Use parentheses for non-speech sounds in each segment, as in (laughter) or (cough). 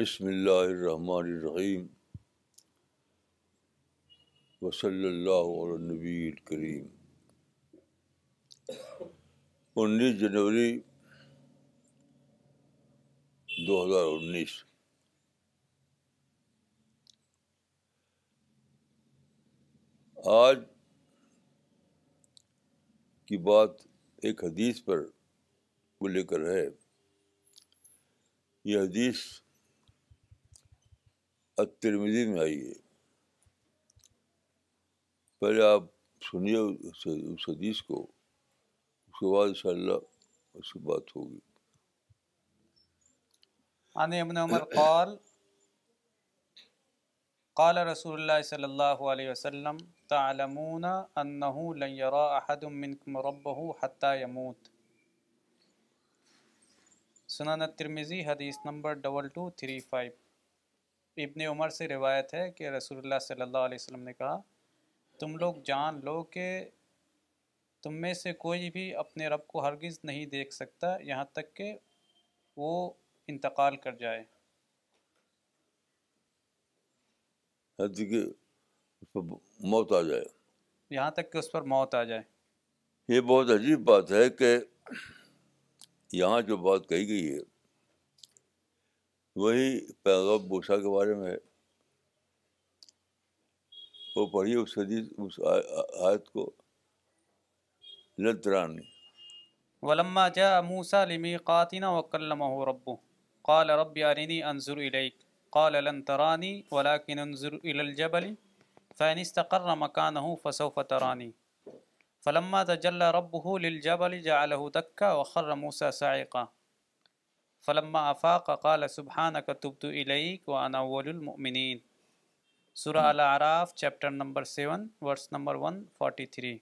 بسم اللہ الرحمن الرحیم وصلی اللہ علیہ نبی الکریم انیس جنوری دو ہزار انیس آج کی بات ایک حدیث پر کو لے کر ہے۔ یہ حدیث ترمیدی میں آئی ہے پہلے آپ سنیے اس حدیث کو اس کے بعد ان شاء اللہ اس کی بات ہوگی عن ابن عمر قال قال رسول اللہ صلی اللہ علیہ وسلم تعلمون انه لن يرى احد منكم ربه حتى يموت سنن الترمذی حدیث number double two three five ابن عمر سے روایت ہے کہ رسول اللہ صلی اللہ علیہ وسلم نے کہا تم لوگ جان لو کہ تم میں سے کوئی بھی اپنے رب کو ہرگز نہیں دیکھ سکتا یہاں تک کہ وہ انتقال کر جائے۔ اس پر موت آ جائے۔ یہاں تک کہ اس پر موت آ جائے۔ یہ بہت عجیب بات ہے کہ یہاں جو بات کہی گئی ہے وہی پیغب بوسا کے بارے میں ہے۔ وہ پڑھیے اس حدیث، اس آیت کو۔ لطرانی ولما جاء موسى لميقاتنا وكلمه ربه، قال رب أرني أنظر إليك، قال لن تراني ولكن انظر إلى الجبل، فإن استقر مكانه فسوف تراني۔ فلما تجلى ربه للجبل، جعله دكا وخر موسى صاعقا فلما افاق قال سبحانك تبت اليك وانا اول المؤمنين سورہ الاعراف chapter number seven verse number one forty three.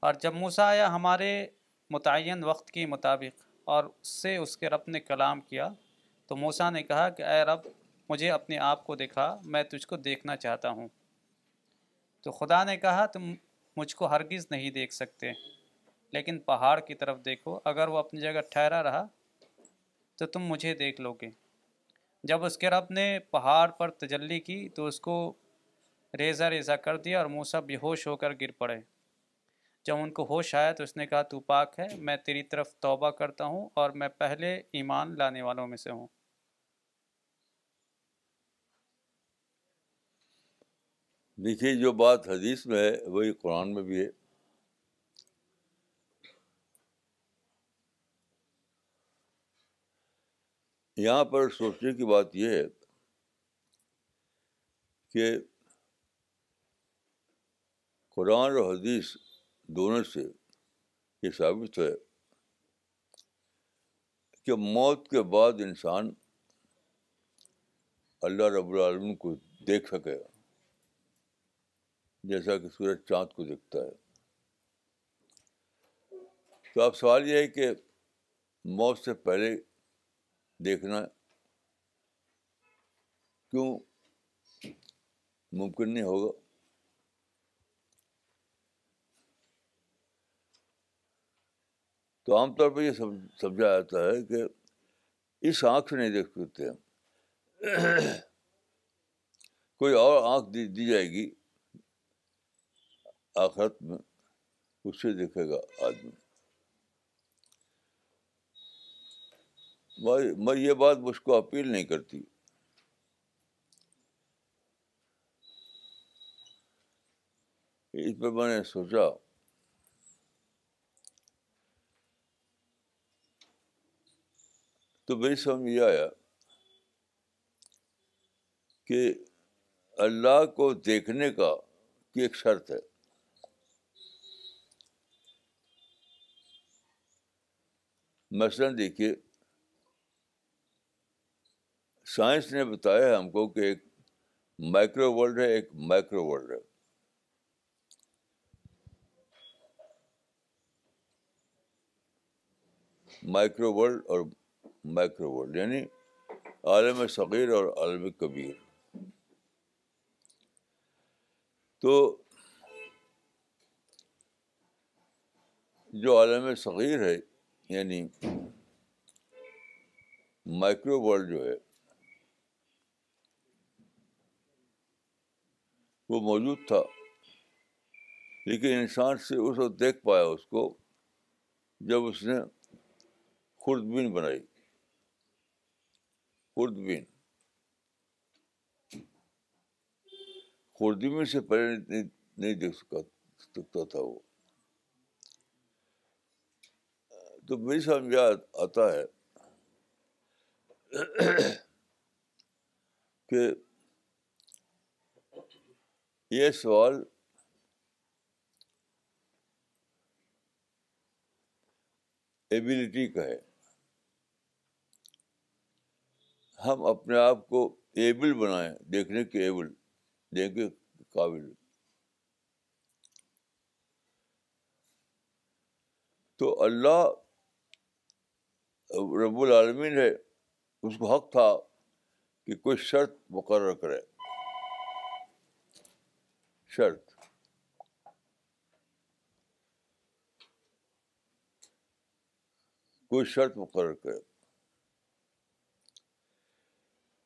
اور جب موسیٰ آیا ہمارے متعین وقت کے مطابق اور اس سے اس کے رب نے کلام کیا تو موسیٰ نے کہا کہ اے رب مجھے اپنے آپ کو دکھا میں تجھ کو دیکھنا چاہتا ہوں۔ تو خدا نے کہا تم مجھ کو ہرگز نہیں دیکھ سکتے لیکن پہاڑ کی طرف دیکھو۔ اگر وہ اپنی جگہ ٹھہرا رہا تو تم مجھے دیکھ لو گے جب اس کے رب نے پہاڑ پر تجلی کی تو اس کو ریزہ ریزہ کر دیا اور موسا بے ہوش ہو کر گر پڑے۔ جب ان کو ہوش آیا تو اس نے کہا، تو پاک ہے، میں تیری طرف توبہ کرتا ہوں اور میں پہلے ایمان لانے والوں میں سے ہوں۔ دیکھیے، جو بات حدیث میں ہے، وہی قرآن میں بھی ہے۔ یہاں پر سوچنے کی بات یہ ہے کہ قرآن اور حدیث دونوں سے یہ ثابت ہے کہ موت کے بعد انسان اللہ رب العالمین کو دیکھ سکے، جیسا کہ سورج چاند کو دیکھتا ہے۔ تو اب سوال یہ ہے کہ موت سے پہلے دیکھنا کیوں ممکن نہیں ہوگا؟ تو عام طور پہ یہ سمجھا جاتا ہے کہ اس آنکھ سے نہیں دیکھ سکتے ہم۔ کوئی اور آنکھ دی جائے گی، آخرت میں، اس سے دیکھے گا آدمی۔ میں یہ بات مجھ کو اپیل نہیں کرتی۔ اس پہ میں نے سوچا۔ تو میری سمجھ یہ آیا کہ اللہ کو دیکھنے کا کی ایک شرط ہے۔ مثلاً دیکھیے سائنس نے بتایا ہے ہم کو کہ ایک مائکرو ورلڈ ہے، ایک مائکرو ورلڈ ہے۔ مائکرو ورلڈ اور مائکرو ورلڈ یعنی عالم صغیر اور عالم کبیر۔ تو جو عالم صغیر ہے یعنی مائکرو ورلڈ جو ہے وہ موجود تھا۔ لیکن انسان سے اس وقت دیکھ پایا اس کو جب اس نے خوردبین بنائی۔ خوردبین خوردبین سے پہلے نہیں دیکھ سکا، سکتا تھا وہ۔ تو میری سمجھ آتا ہے کہ یہ سوال ایبلٹی کا ہے۔ ہم اپنے آپ کو ایبل بنائیں، دیکھنے کے ایبل دیکھنے کے قابل۔ تو اللہ رب العالمین ہے، اس کو حق تھا کہ کوئی شرط مقرر کرے۔ شرط۔ کوئی شرط مقرر کرے۔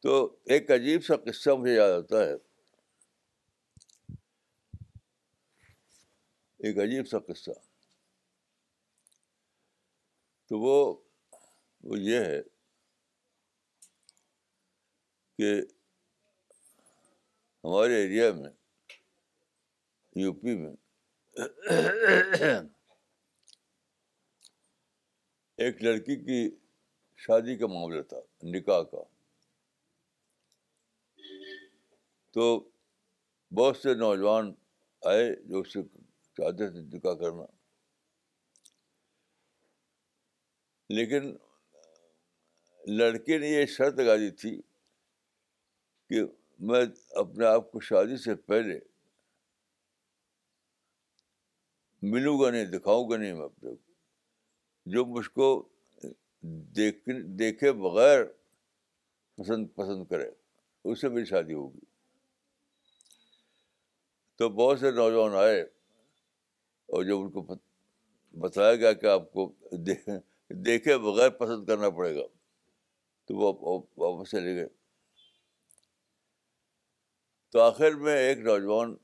تو ایک عجیب سا قصہ مجھے یاد آتا ہے۔ ایک عجیب سا قصہ۔ تو وہ وہ یہ ہے کہ ہمارے ایریا میں یو پی میں ایک لڑکی کی شادی کا معاملہ تھا نکاح کا تو بہت سے نوجوان آئے جو اس سے چاہتے تھے نکاح کرنا لیکن لڑکے نے یہ شرط لگا دی تھی کہ میں اپنے آپ کو شادی سے پہلے ملوں گا نہیں دکھاؤں گا نہیں میں اپنے کو۔ جو مجھ کو دیکھ، دیکھے بغیر پسند پسند کرے، اس سے میری شادی ہوگی۔ تو بہت سے نوجوان آئے اور جب ان کو بتایا گیا کہ آپ کو دیکھے بغیر پسند کرنا پڑے گا، تو وہ واپس چلے گئے۔ تو آخر میں ایک نوجوان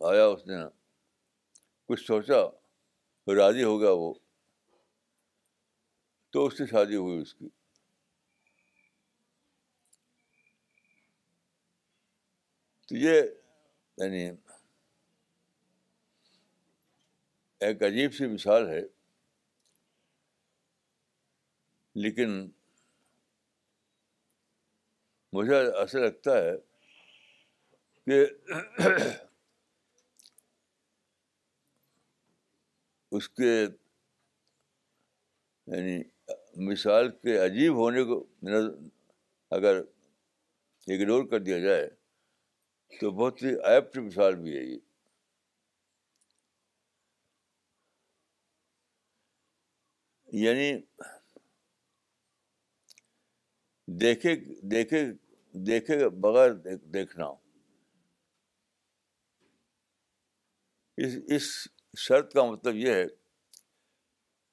آیا اس نے، کچھ سوچا، راضی ہو گیا وہ۔ تو اس سے شادی ہوئی اس کی۔ تو یہ یعنی ایک عجیب سی مثال ہے۔ لیکن مجھے ایسا لگتا ہے کہ اس کے یعنی مثال کے عجیب ہونے کو اگر اگنور کر دیا جائے تو بہت ہی ایپٹ مثال بھی ہے یہ۔ یعنی دیکھے دیکھے دیکھے بغیر دیکھنا۔ اس اس شرط کا مطلب یہ ہے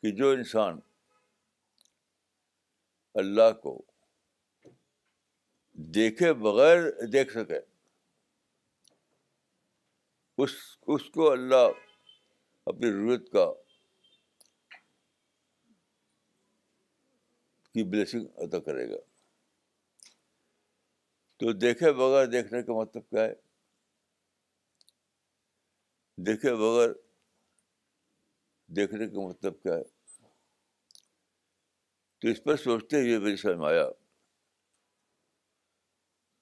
کہ جو انسان اللہ کو دیکھے بغیر دیکھ سکے، اس اس کو اللہ اپنی ضرورت کا، کی بلیسنگ ادا کرے گا۔ تو دیکھے بغیر دیکھنے کا مطلب کیا ہے؟ دیکھے بغیر دیکھنے کا مطلب کیا ہے؟ تو اس پر سوچتے ہوئے میری سمجھ آیا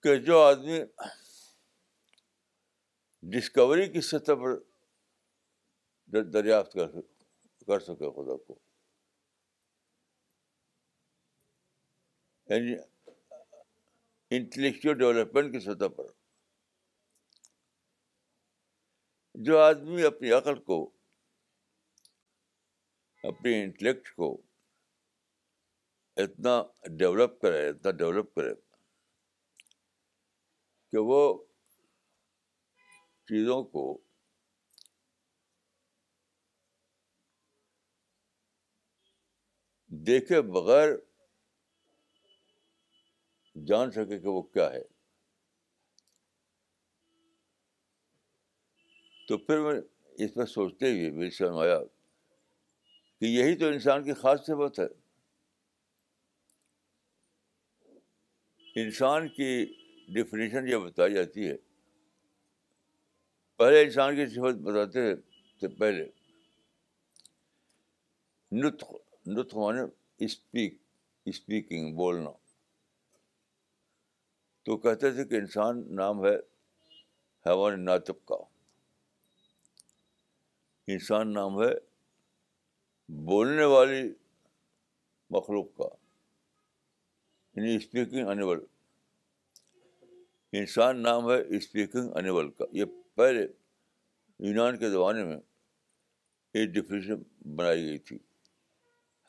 کہ جو آدمی ڈسکوری کی سطح پر دریافت کر کر سکے خدا کو۔ یعنی انٹلیکچوئل ڈیولپمنٹ کی سطح پر۔ جو آدمی اپنی عقل کو اپنے انٹلیکٹ کو اتنا ڈیولپ کرے، اتنا ڈیولپ کرے کہ وہ چیزوں کو دیکھے بغیر جان سکے کہ وہ کیا ہے۔ تو پھر میں اس میں سوچتے ہوئے میری سمجھ آیا کہ یہی تو انسان کی خاص صفت ہے۔ انسان کی ڈیفینیشن یہ بتائی جاتی ہے۔ پہلے انسان کی صفت بتاتے تھے پہلے۔ نطق نطق مانے اسپیک اسپیکنگ بولنا۔ تو کہتے تھے کہ انسان نام ہے حیوان ناطق کا۔ انسان نام ہے بولنے والی مخلوق کا یعنی اسپیکنگ انیول انسان نام ہے اسپیکنگ انیول کا۔ یہ پہلے یونان کے زمانے میں یہ ڈفینیشن بنائی گئی تھی۔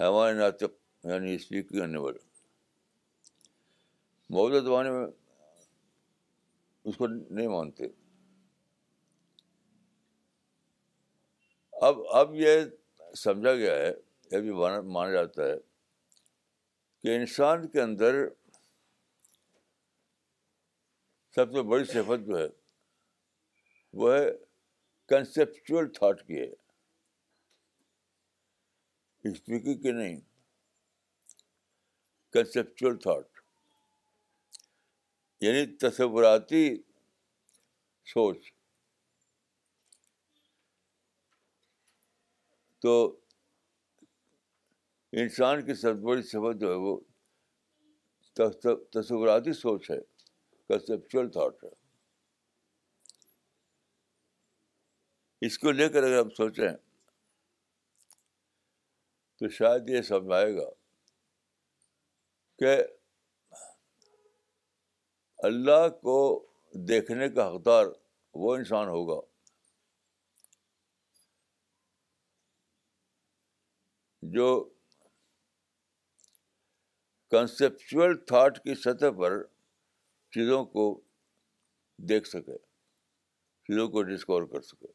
حیوان ناطق یعنی اسپیکنگ انیول موجودہ زمانے میں اس کو نہیں مانتے۔ اب اب یہ سمجھا گیا ہے، یہ بھی مانا جاتا ہے کہ انسان کے اندر سب سے بڑی صفت جو ہے، وہ ہے کنسیپچل تھاٹ کی ہے۔ اسپیکنگ کی نہیں کنسیپچل تھاٹ یعنی تصوراتی سوچ۔ تو انسان کی سب بڑی صفت جو ہے وہ تصوراتی سوچ ہے کنسیپچل تھاٹ ہے۔ اس کو لے کر اگر ہم سوچیں تو شاید یہ سمجھ آئے گا کہ اللہ کو دیکھنے کا حقدار وہ انسان ہوگا۔ جو کنسیپچل تھاٹ کی سطح پر چیزوں کو دیکھ سکے، چیزوں کو ڈسکور کر سکے۔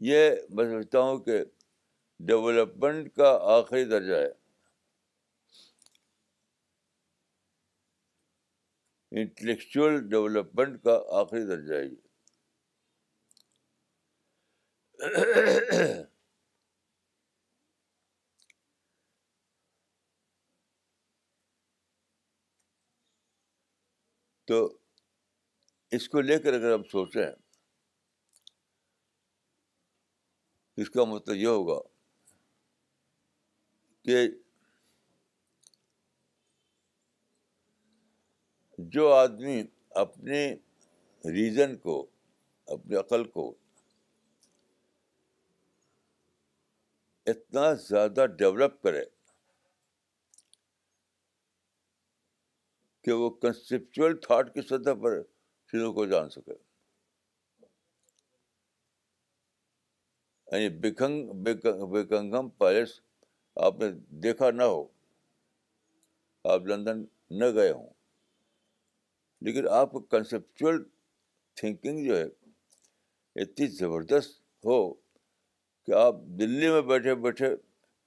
یہ میں سمجھتا ہوں کہ ڈیولپمنٹ کا آخری درجہ ہے۔ انٹلیکچوئل ڈیولپمنٹ کا آخری درجہ ہے یہ۔ (coughs) تو اس کو لے کر اگر ہم سوچیں، اس کا مطلب یہ ہوگا کہ جو آدمی اپنے ریزن کو، اپنی عقل کو اتنا زیادہ ڈیولپ کرے کہ وہ کنسیپچل تھاٹ کی سطح پر چیزوں کو جان سکے۔ یعنی بکنگ بیکنگم پیلس، آپ نے دیکھا نہ ہو۔ آپ لندن نہ گئے ہوں۔ لیکن آپ کو کنسیپچل تھنکنگ جو ہے، اتنی زبردست ہو۔ کہ آپ دلی میں بیٹھے بیٹھے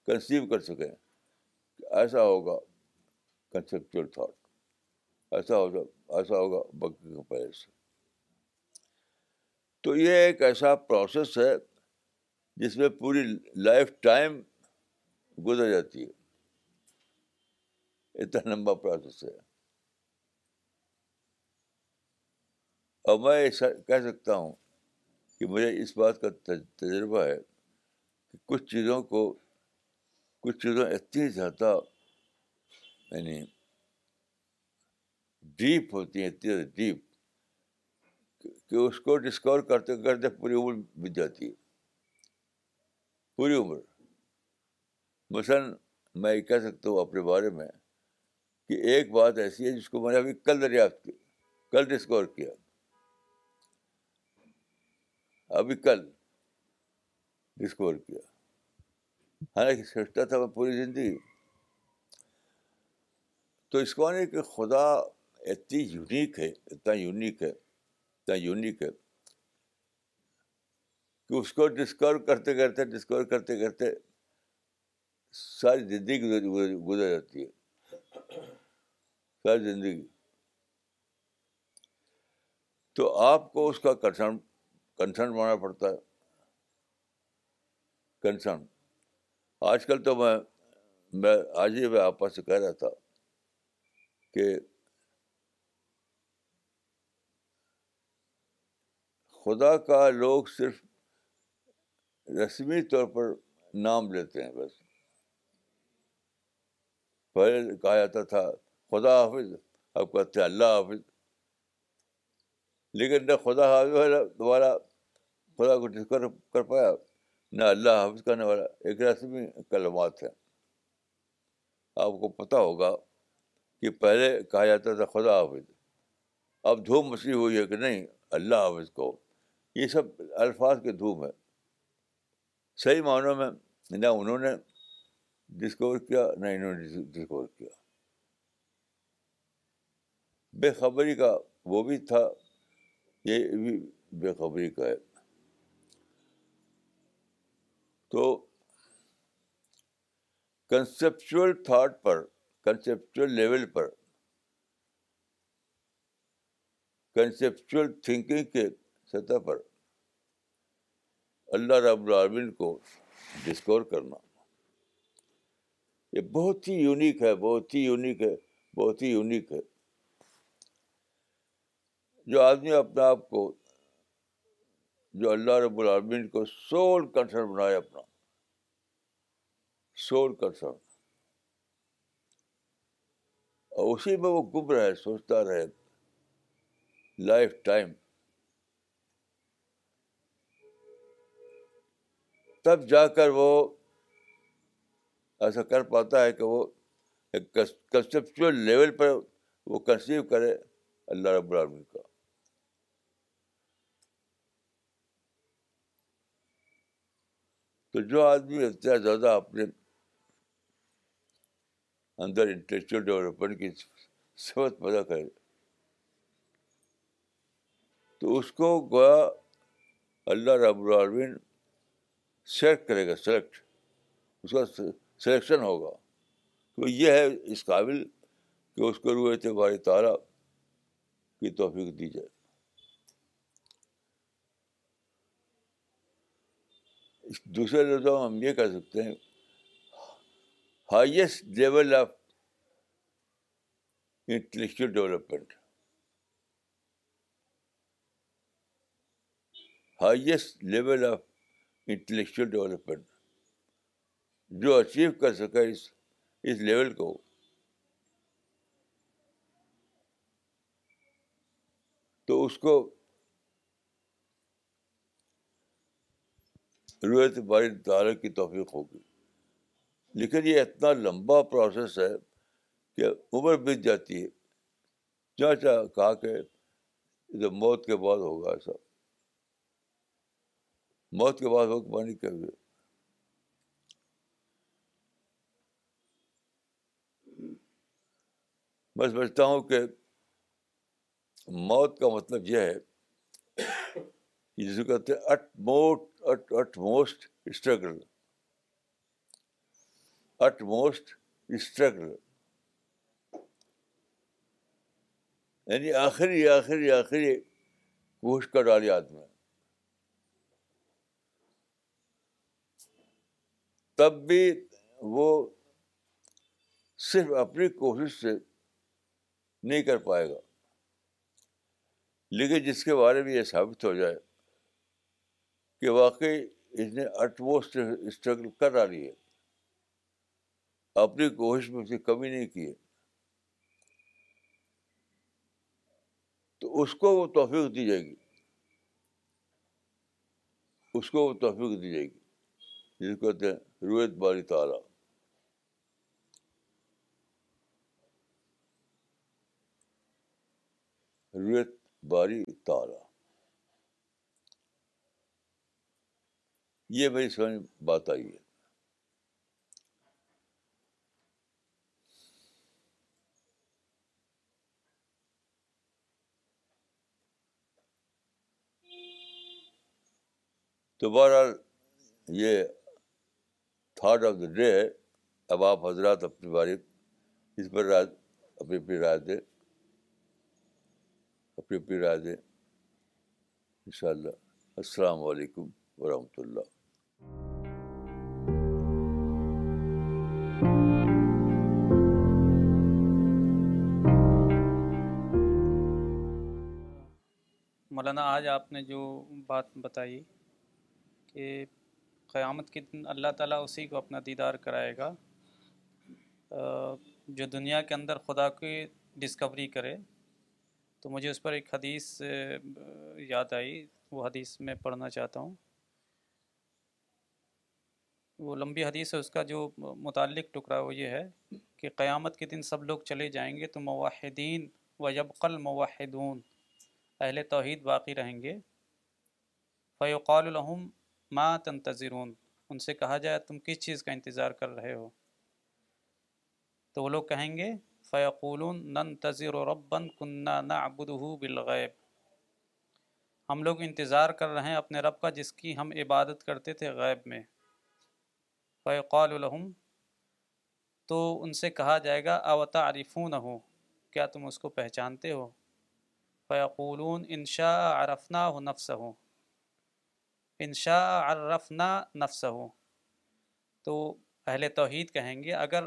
کنسیو کر سکیں۔ کہ ایسا ہوگا کنسیپچل تھاٹ ایسا ہوگا ایسا ہوگا بکنگ پیلس تو یہ ایک ایسا پروسیس ہے جس میں پوری لائف ٹائم گزر جاتی ہے۔ اتنا لمبا پروسیس ہے۔ اور میں ایسا کہہ سکتا ہوں کہ مجھے اس بات کا تجربہ ہے۔ کہ کچھ چیزوں کو، کچھ چیزیں اتنی زیادہ یعنی ڈیپ ہوتی ہیں، اتنی زیادہ ڈیپ کہ اس کو ڈسکور کرتے کرتے پوری عمر بیت جاتی ہے۔ پوری عمر۔ مثلاً میں یہ کہہ سکتا ہوں اپنے بارے میں کہ ایک بات ایسی ہے جس کو میں نے ابھی کل دریافت کی، کل ڈسکور کیا۔ ابھی کل۔ ڈسکور کیا۔ حالانکہ سوچتا تھا میں پوری زندگی۔ تو اس کو آنے کہ خدا اتنی یونیک ہے، اتنا یونیک ہے، اتنا یونیک ہے کہ اس کو ڈسکور کرتے کرتے ڈسکور کرتے کرتے ساری زندگی گزر جاتی ہے۔ ساری زندگی۔ تو آپ کو اس کا کنسرن کنسرن بنانا پڑتا ہے۔ کنسرن آج کل تو میں میں آج ہی میں آپس سے کہہ رہا تھا کہ خدا کا لوگ صرف رسمی طور پر نام لیتے ہیں بس۔ پہلے کہا جاتا تھا، خدا حافظ، اب کہتے ہیں اللہ حافظ۔ لیکن نہ خدا حافظ دوبارہ خدا کو ڈسکور کر پایا۔ نہ اللہ حافظ کرنے والا، ایک رسمی کلمات ہیں۔ آپ کو پتہ ہوگا کہ پہلے کہا جاتا تھا خدا حافظ، اب دھوم مچھلی ہوئی ہے کہ نہیں، اللہ حافظ کو۔ یہ سب الفاظ کے دھوم ہے صحیح معنوں میں نہ انہوں نے ڈسکور کیا، نہ انہوں نے ڈسکور کیا۔ بے خبری کا وہ بھی تھا، یہ بھی بے خبری کا ہے۔ تو کنسیپچل تھاٹ پر کنسیپچل لیول پر کنسیپچل تھنکنگ کے سطح پر اللہ رب العالمین کو ڈسکور کرنا۔ یہ بہت ہی یونیک ہے، بہت ہی یونیک ہے، بہت ہی یونیک ہے۔ جو آدمی اپنے آپ کو جو اللہ رب العالمین کو سول کنسرن بنائے اپنا۔ Soul concern. اور اسی میں وہ گم رہے، سوچتا رہے۔ Lifetime. تب جا کر وہ ایسا کر پاتا ہے کہ وہ ایک کنسیپچل لیول پر وہ کنسیو کرے اللہ رب العالمین کا۔ تو جو آدمی اتنا زیادہ اپنے اندر انٹلیکچوئل ڈیولپمنٹ کی سمت پیدا کرے، تو اس کو گویا اللہ رب العالمین سلیکٹ کرے گا سلیکٹ اس کا سلیکشن ہوگا۔ تو یہ ہے اس قابل کہ اس کو روئے تھے تعالیٰ کی توفیق دی جائے۔ دوسرے لفظوں میں ہم یہ کہہ سکتے ہیں highest level of intellectual development highest level of intellectual development جو اچیو کر سکے اس اس لیول کو۔ تو اس کو رویت باری تعالیٰ کی توفیق ہوگی۔ لیکن یہ اتنا لمبا پروسیس ہے کہ عمر بیت جاتی ہے۔ چاہ چاہ کہا کہ جب موت کے بعد ہوگا ایسا۔ موت کے بعد وقت پانی کیا ہوئے میں سمجھتا ہوں کہ موت کا مطلب یہ ہے جس کو کہتے ہیں at utmost struggle utmost struggle یعنی آخری آخری آخری کوشش کر ڈالی آدمی تب بھی وہ صرف اپنی کوشش سے نہیں کر پائے گا لیکن جس کے بارے میں یہ ثابت ہو جائے کہ واقعی اس نے اٹموسٹ اسٹرگل کر ڈالی ہے۔ اپنی کوشش میں اسے کمی نہیں کی ہے۔ تو اس کو وہ توفیق دی جائے گی۔ اس کو وہ توفیق دی جائے گی۔ جس کو کہتے ہیں رویت باری تعالیٰ۔ رویت باری تعالیٰ۔ یہ میری سمجھ بات آئی ہے۔ تو بہرحال یہ تھاٹ آف دا ڈے ہے اب آپ حضرات اپنی باری، اس پر رائے، اپنی اپنی رائے دیں۔ اپنی اپنی رائے دیں۔ ان شاء اللہ السلام علیکم ورحمۃ اللہ۔ مولانا، آج آپ نے جو بات بتائی کہ قیامت کے دن اللہ تعالیٰ اسی کو اپنا دیدار کرائے گا جو دنیا کے اندر خدا کی ڈسکوری کرے، تو مجھے اس پر ایک حدیث یاد آئی، وہ حدیث میں پڑھنا چاہتا ہوں۔ وہ لمبی حدیث ہے، اس کا جو متعلق ٹکڑا وہ یہ ہے کہ قیامت کے دن سب لوگ چلے جائیں گے تو موحدین و یبقل موحدون اہل توحید باقی رہیں گے۔ فیوقال الحم ما تنتظرون، ان سے کہا جائے، تم کس چیز کا انتظار کر رہے ہو؟ تو وہ لوگ کہیں گے فیقول نن تذر و ربن کنہ نہ بالغیب ہم لوگ انتظار کر رہے ہیں اپنے رب کا، جس کی ہم عبادت کرتے تھے غیب میں۔ فیقال الحم تو ان سے کہا جائے گا اوتا عارفون ہو کیا تم اس کو پہچانتے ہو؟ فیقولون انشاء عرفنا ہو نفس ہو انشاء عرفنا نفس ہو تو اہل توحید کہیں گے، اگر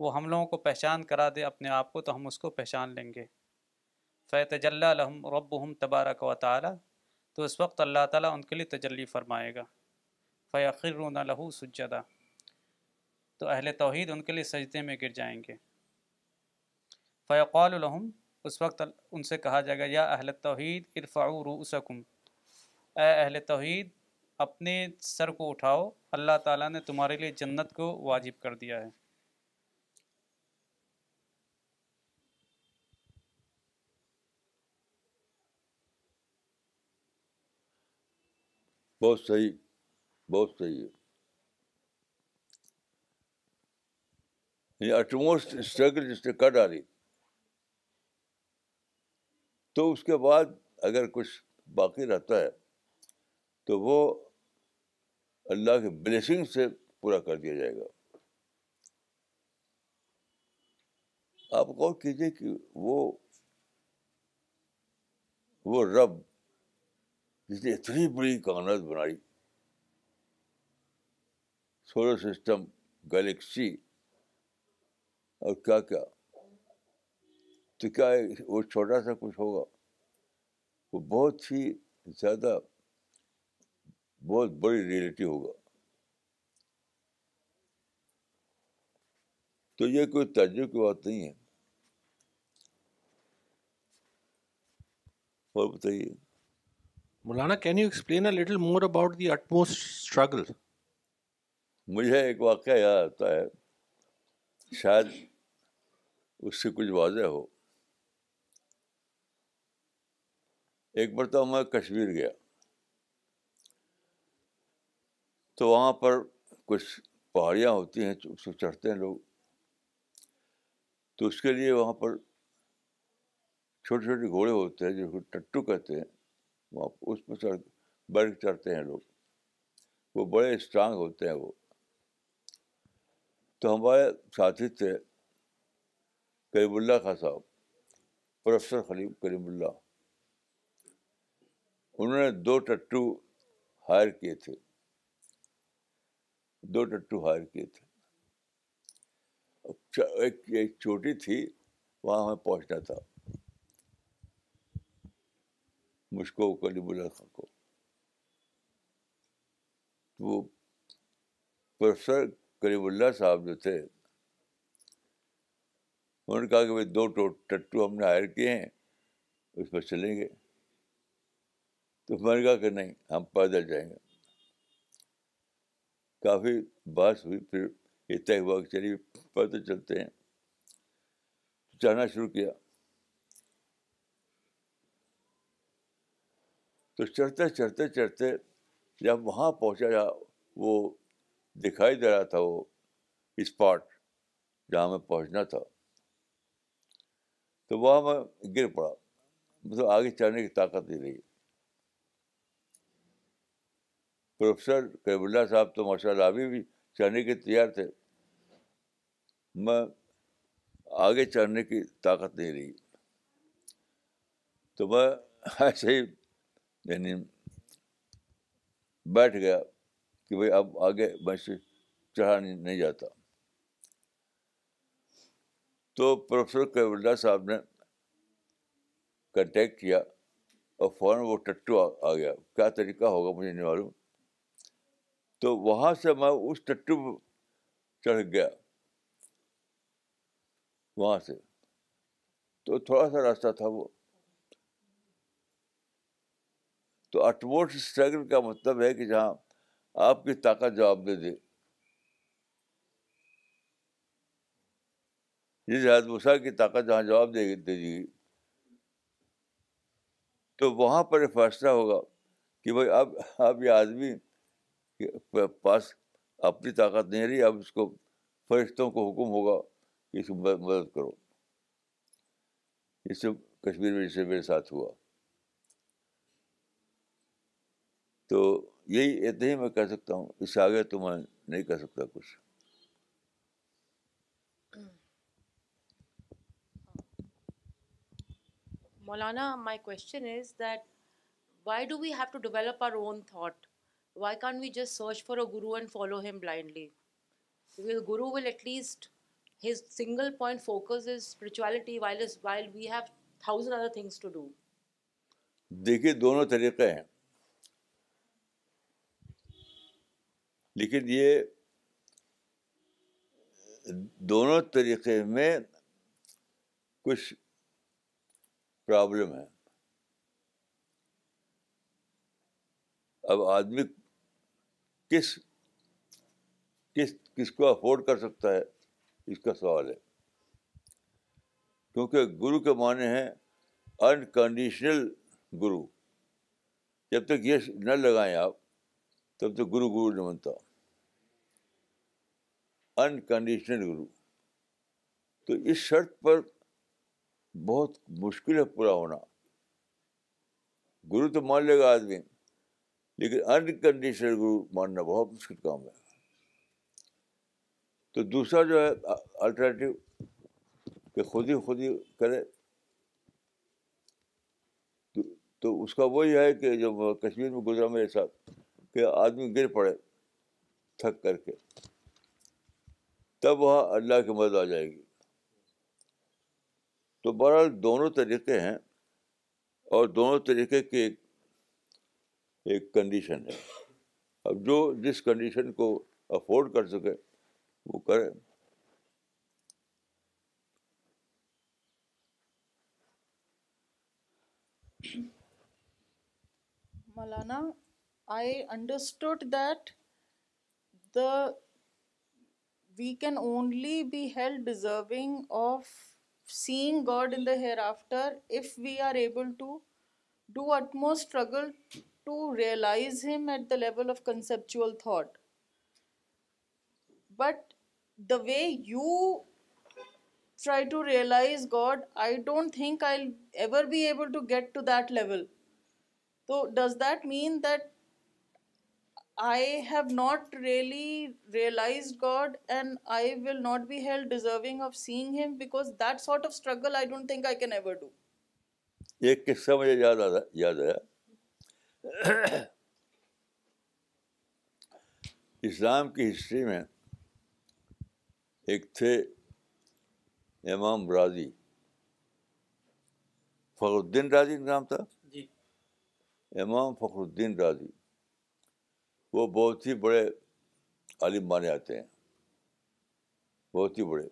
وہ ہم لوگوں کو پہچان کرا دے اپنے آپ کو، تو ہم اس کو پہچان لیں گے۔ فیت الحم رب ہم تبارک و تعالیٰ تو اس وقت اللہ تعالیٰ ان کے لیے تجلی فرمائے گا۔ فیقرون لہو سجدہ تو اہل توحید ان کے لیے سجدے میں گر جائیں گے۔ فیقال الحم اس وقت ان سے کہا جائے گا، یا اہل توحید ارفعو رؤسکم اے اہل توحید، اپنے سر کو اٹھاؤ، اللہ تعالیٰ نے تمہارے لیے جنت کو واجب کر دیا ہے۔ بہت صحیح بہت صحیح۔ ہے اٹموسٹ اسٹرگل جس نے کر ڈالی۔ تو اس کے بعد اگر کچھ باقی رہتا ہے، تو وہ اللہ کے بلیسنگ سے پورا کر دیا جائے گا۔ آپ غور کیجیے کہ وہ وہ رب جس نے اتنی بڑی کائنات بنائی سولر سسٹم گلیکسی اور کیا کیا۔ تو کیا وہ چھوٹا سا کچھ ہوگا۔ وہ بہت ہی زیادہ بہت بڑی ریئلٹی ہوگا۔ تو یہ کوئی تعجب کی بات نہیں ہے۔ اور بتائیے۔ Maulana can you explain a little more about the utmost struggle مجھے ایک واقعہ یاد آتا ہے۔ شاید اس سے کچھ واضح ہو۔ ایک مرتبہ میں کشمیر گیا۔ تو وہاں پر کچھ پہاڑیاں ہوتی ہیں، اس کو چڑھتے ہیں لوگ۔ تو اس کے لیے وہاں پر چھوٹے چھوٹے گھوڑے ہوتے ہیں جس کو ٹٹو کہتے ہیں۔ وہاں اس پہ چڑھ بیٹھ چڑھتے ہیں لوگ۔ وہ بڑے اسٹرانگ ہوتے ہیں وہ۔ تو ہمارے ساتھی تھے، کریم اللہ خان صاحب، پروفیسر خلیم کریم اللہ۔ انہوں نے دو ٹٹو ہائر کیے تھے۔ دو ٹٹو ہائر کیے تھے۔ اچھا، ایک چھوٹی تھی، وہاں ہمیں پہنچنا تھا۔ مجھ کو کلیم اللہ خان کو۔ وہ پروفیسر کریم اللہ صاحب جو تھے، انہوں نے کہا کہ بھائی دو ٹٹو ہم نے ہائر کیے ہیں، اس پر چلیں گے۔ تو میں نے کہا کہ نہیں، ہم پیدل جائیں گے۔ کافی بحث ہوئی، پھر یہ طے ہوا کہ چلیے پیدل چلتے ہیں۔ چڑھنا شروع کیا۔ تو چڑھتے چڑھتے چڑھتے جب وہاں پہنچا، جا وہ دکھائی دے رہا تھا، وہ اسپاٹ جہاں میں پہنچنا تھا، تو وہاں میں گر پڑا۔ مطلب آگے چڑھنے کی طاقت نہیں رہی۔ پروفیسر کریم اللہ صاحب تو ماشاء اللہ ابھی بھی چڑھنے کے تیار تھے۔ میں آگے چڑھنے کی طاقت نہیں رہی۔ تو میں ایسے ہی یعنی بیٹھ گیا کہ بھائی اب آگے میں سے چڑھا نہیں نہیں جاتا۔ تو پروفیسر کیب اللہ صاحب نے کنٹیکٹ کیا اور فوراً وہ ٹٹو آ گیا۔ کیا طریقہ ہوگا مجھے نہیں معلوم۔ تو وہاں سے میں اس ٹٹو پہ چڑھ گیا۔ وہاں سے۔ تو تھوڑا سا راستہ تھا وہ۔ تو اٹموسٹ اسٹرگل کا مطلب ہے کہ جہاں آپ کی طاقت جواب دے دے جس حد مسا کی طاقت جہاں جواب دے دے دی تو وہاں پر فیصلہ ہوگا کہ بھائی اب اب یہ آدمی پاس اپنی طاقت نہیں رہی اب اس کو فرشتوں کو حکم ہوگا کہ اس کو مدد کرو۔ اس سے کشمیر میں جیسے میرے ساتھ ہوا۔ تو یہی اتنا ہی میں کہہ سکتا ہوں اس سے آگے تو میں نہیں کہہ سکتا کچھ۔ Maulana, my question is that why do we have to develop our own thought? Why can we just search for a guru and follow him blindly guru will at least his single point focus is spirituality while is while we have thousand other things to do دیکھیے دونوں طریقے ہیں۔ لیکن یہ دونوں طریقے میں کچھ پرابلم ہے۔ اب آدمی کس کس کس کو افورڈ کر سکتا ہے؟ اس کا سوال ہے۔ کیونکہ گرو کے معنی ہیں انکنڈیشنل گرو۔ جب تک یہ نہ لگائیں آپ، تب تک گرو گرو نہیں بنتا۔ انکنڈیشنل گرو۔ تو اس شرط پر بہت مشکل ہے پورا ہونا۔ گرو تو مان لے گا آدمی۔ لیکن انکنڈیشنل گرو ماننا بہت مشکل کام ہے۔ تو دوسرا جو ہے الٹرنیٹیو کہ خود ہی خود ہی کرے۔ تو اس کا وہی ہے کہ جو کشمیر میں گزرا میرے ساتھ، کہ آدمی گر پڑے تھک کر کے، تب وہاں اللہ کی مدد آ جائے گی۔ تو بہرحال دونوں طریقے ہیں اور دونوں طریقے کی ایک ایک کنڈیشن ہے۔ اب جو جس کنڈیشن کو افورڈ کر سکے، وہ کرے۔ Maulana I understood that the we can only be held deserving of seeing God in the hereafter if we are able to do utmost struggle we naturally realize God and I will not beg سیگ him back sort of struggle Islam کی history میں ایک تھے امام راضی فخر الدین راضی کا نام تھا؟ جی۔ امام فخر الدین راضی وہ بہت ہی بڑے عالم مانے آتے ہیں۔ بہت ہی بڑے۔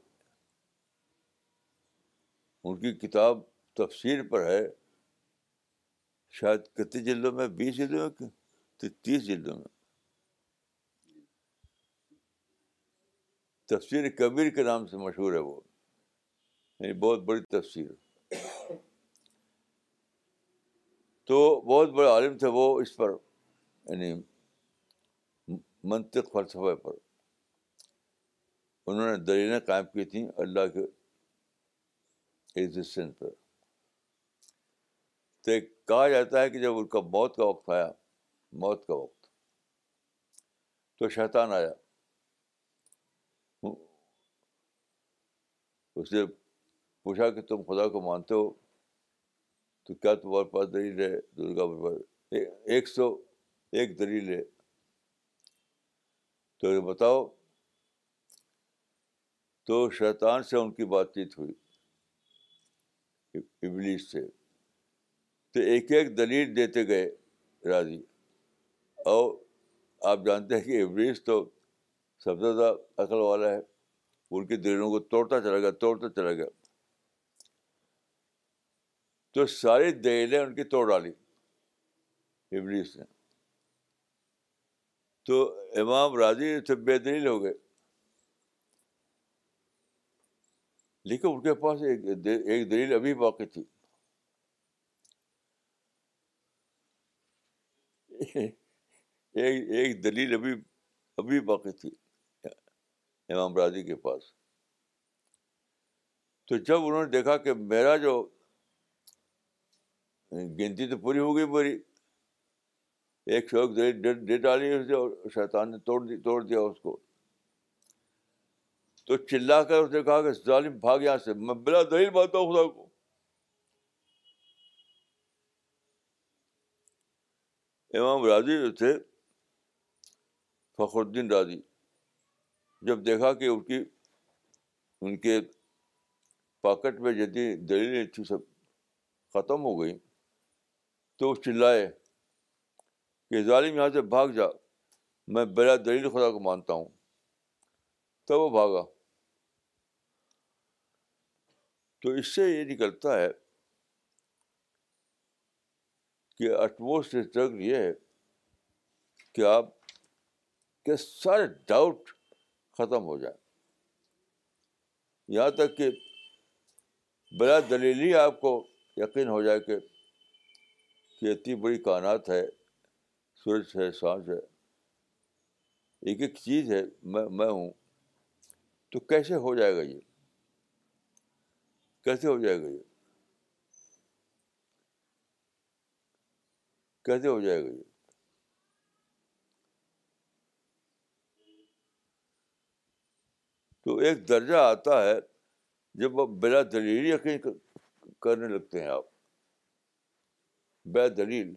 ان کی کتاب تفسیر پر ہے۔ شاید کتنی جلدوں میں بیس جلدوں میں تیس جلدوں میں؟ تفسیر کبیر کے نام سے مشہور ہے وہ یعنی بہت بڑی تفسیر۔ تو بہت بڑے عالم تھے وہ اس پر یعنی منطق فلسفے پر۔ انہوں نے دلیلیں قائم کی تھیں اللہ کے ایگزسٹنس پر۔ تو کہا جاتا ہے کہ جب ان کا موت کا وقت آیا، موت کا وقت، تو شیطان آیا۔ اس نے پوچھا کہ تم خدا کو مانتے ہو؟ تو کیا تمہارے پاس دلیل ہے؟ درگا پر ایک سو ایک دلیل ہے۔ تو یہ بتاؤ، تو شیطان سے ان کی بات چیت ہوئی، ابلیس سے۔ تو ایک ایک دلیل دیتے گئے راضی۔ اور آپ جانتے ہیں کہ ابلیس تو سب سے زیادہ عقل والا ہے۔ ان کی دلوں کو توڑتا چلا گیا، توڑتا چلا گیا۔ تو ساری دلیلیں ان کی توڑ ڈالی ابلیس نے۔ تو امام راضی سے بے دلیل ہو گئے۔ لیکن ان کے پاس ایک ایک دلیل ابھی باقی تھی۔ (laughs) ایک ایک دلیل ابھی ابھی باقی تھی امام راضی کے پاس۔ تو جب انہوں نے دیکھا کہ میرا جو گنتی تو پوری ہو گئی میری، ایک سو ایک دلیل ڈالی اس نے شیطان نے توڑ دی، توڑ دیا اس کو۔ تو چلا کر اس نے کہا کہ ظالم بھاگ یہاں سے، میں بلا دلیل مانتا ہوں خدا کو۔ امام راضی جو تھے، فخر الدین راضی، جب دیکھا کہ ان کی، ان کے پاکٹ میں جتنی دلیلیں تھی سب ختم ہو گئی تو وہ چلائے کہ ظالم یہاں سے بھاگ جا، میں بلا دلیل خدا کو مانتا ہوں۔ تب وہ بھاگا۔ تو اس سے یہ نکلتا ہے کہ اٹموسٹ اسٹرگل یہ ہے کہ آپ کے سارے ڈاؤٹ ختم ہو جائیں۔ یہاں تک کہ بلا دلیل آپ کو یقین ہو جائے کہ کہ اتنی بڑی کائنات ہے، سورج ہے، سانس ہے۔ ایک ایک چیز ہے، میں میں ہوں۔ تو کیسے ہو جائے گا یہ؟ کیسے ہو جائے گا یہ؟ کیسے ہو جائے گا یہ تو ایک درجہ آتا ہے جب آپ بلا دلیل یقین کرنے لگتے ہیں آپ بے دلیل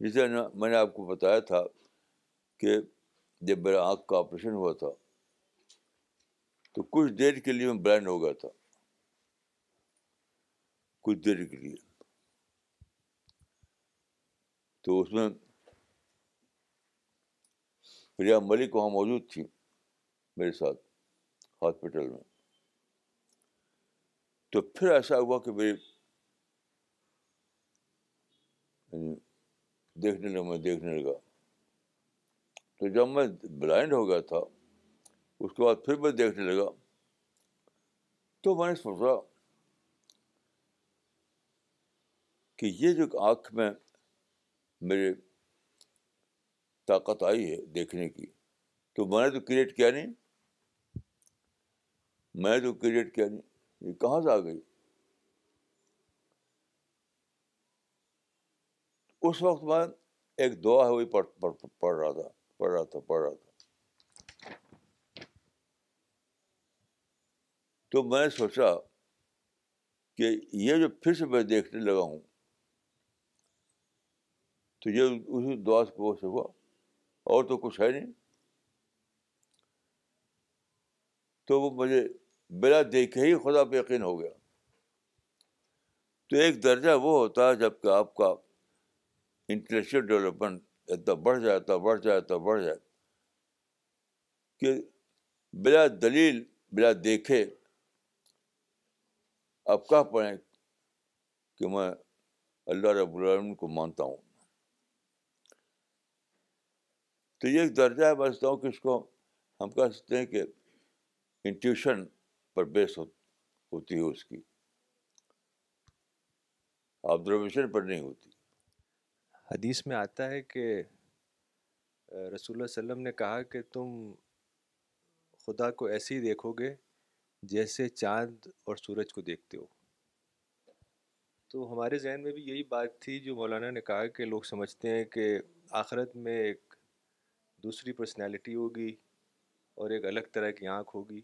جسے میں نے آپ کو بتایا تھا کہ جب میرا آنکھ کا آپریشن ہوا تھا تو کچھ دیر کے لیے میں بلائنڈ ہو گیا تھا کچھ دیر کے لیے تو اس میں پریا ملک وہاں موجود تھی میرے ساتھ، ہاسپٹل میں۔ تو پھر ایسا ہوا کہ میری یعنی دیکھنے لگا، میں دیکھنے لگا۔ تو جب میں بلائنڈ ہو گیا تھا، اس کے بعد پھر میں دیکھنے لگا۔ تو میں نے سوچا کہ یہ جو آنکھ میں میرے طاقت آئی ہے دیکھنے کی، تو میں نے تو کریٹ کیا نہیں۔ میں تو کریٹ کیا نہیں۔ یہ کہاں سے آ گئی؟ اس وقت میں ایک دعا ہے وہی پڑھ پڑھ رہا تھا، پڑھ رہا تھا، پڑھ رہا تھا۔ تو میں نے سوچا کہ یہ جو پھر سے میں دیکھنے لگا ہوں تو یہ اسی دعا سے ہوا، اور تو کچھ ہے نہیں۔ تو وہ مجھے بلا دیکھے ہی خدا پہ یقین ہو گیا۔ تو ایک درجہ وہ ہوتا ہے جبکہ آپ کا انٹلیکچل ڈیولپمنٹ اتنا بڑھ جائے، اتنا بڑھ جائے، اتنا بڑھ جائے کہ بلا دلیل، بلا دیکھے آپ کہہ پڑیں کہ میں اللہ رب العالمین کو مانتا ہوں۔ تو یہ ایک درجہ ہے بچتا ہوں کہ اس کو ہم کہہ سکتے ہیں کہ انٹیوشن پر بیس ہوتی ہے اس کی۔ آبزرویشن پر نہیں ہوتی۔ حدیث میں آتا ہے کہ رسول اللہ علیہ وسلم نے کہا کہ تم خدا کو ایسے ہی دیکھو گے جیسے چاند اور سورج کو دیکھتے ہو۔ تو ہمارے ذہن میں بھی یہی بات تھی جو مولانا نے کہا کہ لوگ سمجھتے ہیں کہ آخرت میں ایک دوسری پرسنالٹی ہوگی اور ایک الگ طرح کی آنکھ ہوگی،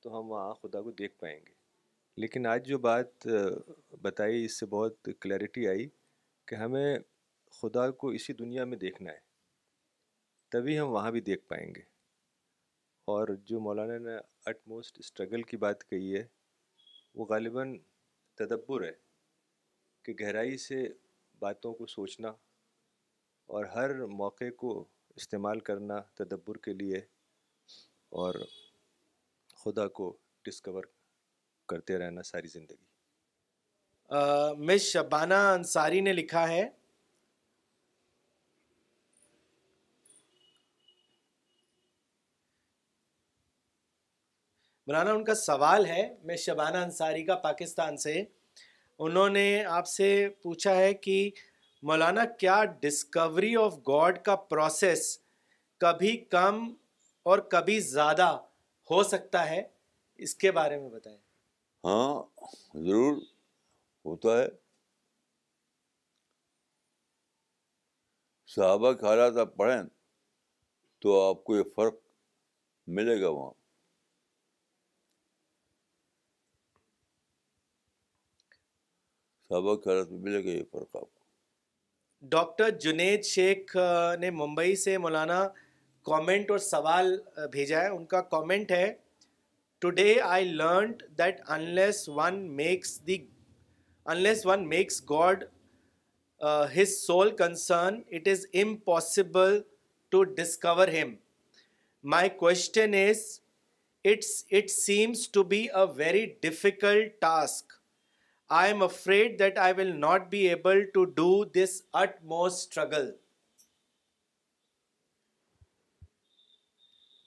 تو ہم وہاں خدا کو دیکھ پائیں گے۔ لیکن آج جو بات بتائی، اس سے بہت کلیئرٹی آئی کہ ہمیں خدا کو اسی دنیا میں دیکھنا ہے، تبھی ہم وہاں بھی دیکھ پائیں گے۔ اور جو مولانا نے اٹ موسٹ اسٹرگل کی بات کہی ہے، وہ غالباً تدبر ہے کہ گہرائی سے باتوں کو سوچنا اور ہر موقع کو استعمال کرنا تدبر کے لیے اور خدا کو ڈسکور کرتے رہنا ساری زندگی۔ مس شبانہ انصاری نے لکھا ہے، مولانا، ان کا سوال ہے میں شبانہ انصاری کا پاکستان سے۔ انہوں نے آپ سے پوچھا ہے کہ مولانا، کیا ڈسکوری آف گاڈ کا پروسیس کبھی کم اور کبھی زیادہ ہو سکتا ہے؟ اس کے بارے میں بتائیں۔ ہاں ضرور ہوتا ہے۔ صحابہ کے حالات آپ پڑھیں تو آپ کو یہ فرق ملے گا وہاں۔ صحابہ کے حالات میں ملے گا یہ فرق آپ کو۔ ڈاکٹر جنید شیخ نے ممبئی سے مولانا کامنٹ اور سوال بھیجا ہے۔ ان کا کامنٹ ہے today I learned that unless one makes the unless one makes God his soul concern it is impossible to discover him my question is it's it seems to be a very difficult task I am afraid that I will not be able to do this utmost struggle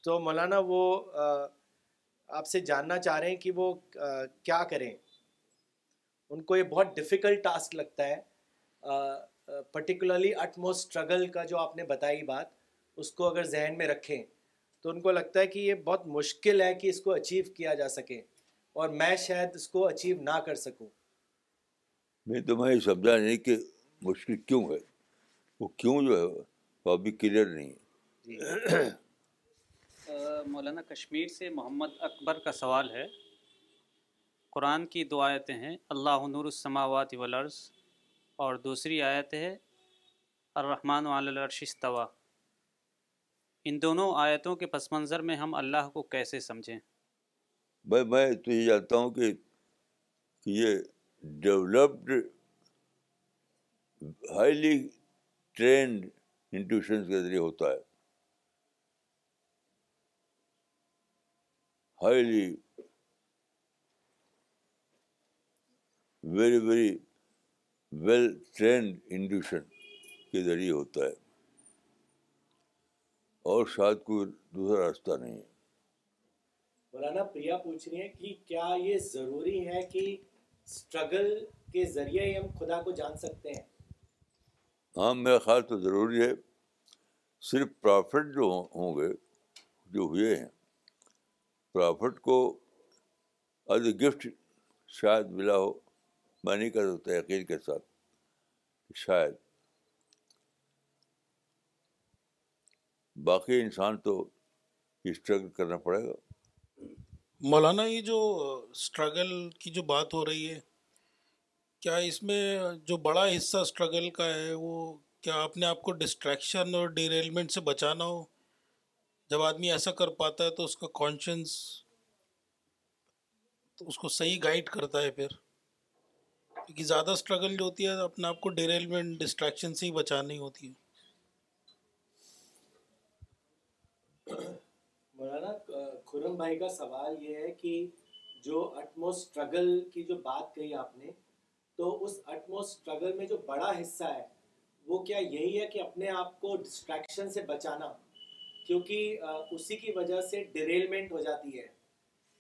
تو مولانا وہ آپ سے جاننا چاہ رہے ہیں کہ وہ کیا کریں۔ ان کو یہ بہت ڈفیکلٹ ٹاسک لگتا ہے۔ پرٹیکولرلی اٹ موسٹ اسٹرگل کا جو آپ نے بتائی بات، اس کو اگر ذہن میں رکھیں تو ان کو لگتا ہے کہ یہ بہت مشکل ہے کہ اس کو اچیو کیا جا سکے اور میں شاید اس کو اچیو نہ کر سکوں۔ میں تو میں یہ سمجھا نہیں کہ مشکل کیوں ہے۔ وہ کیوں جو ہے وہ ابھی کلیئر نہیں ہے۔ مولانا کشمیر سے محمد اکبر کا سوال ہے۔ قرآن کی دو آیتیں ہیں اللہ نور السماوات والارض اور دوسری آیت ہے الرحمن علی العرش استوا ان دونوں آیتوں کے پس منظر میں ہم اللہ کو کیسے سمجھیں؟ بھائی میں تو یہ جانتا ہوں کہ یہ ڈیولپڈ ہائیلی ٹرینڈ انٹیوشنس کے ذریعے ہوتا ہے۔ Highly very very well trained intuition کے ذریعے ہوتا ہے۔ اور شاید کوئی دوسرا راستہ نہیں ہے۔ مولانا پریا پوچھ رہی ہے کہ کیا یہ ضروری ہے کہ اسٹرگل کے ذریعے ہی ہم خدا کو جان سکتے ہیں۔ ہاں میرا خیال تو ضروری ہے، صرف پرافٹ جو ہوں گے، جو ہوئے ہیں پرافٹ کو ایز اے گفٹ شاید ملا ہو، میں نہیں کر سکتا یقین کے ساتھ، شاید۔ باقی انسان تو اسٹرگل کرنا پڑے گا۔ مولانا، یہ جو اسٹرگل کی جو بات ہو رہی ہے، کیا اس میں جو بڑا حصہ اسٹرگل کا ہے، وہ کیا اپنے آپ کو ڈسٹریکشن اور ڈیریلمنٹ سے بچانا ہو؟ جب آدمی ایسا کر پاتا ہے تو اس کا کانشنس تو اس کو صحیح گائڈ کرتا ہے پھر۔ کیونکہ زیادہ اسٹرگل جو ہوتی ہے، اپنے آپ کو ڈیریلمنٹ ڈسٹریکشن سے ہی بچانی ہوتی ہے مولانا خرم بھائی کا سوال یہ ہے کہ جو اٹموس اسٹرگل کی جو بات کہی آپ نے، تو اس اٹموس اسٹرگل میں جو بڑا حصہ ہے، وہ کیا یہی ہے کہ اپنے آپ کو ڈسٹریکشن سے بچانا؟ کیونکہ اسی کی وجہ سے ڈیریلمنٹ ہو جاتی ہے۔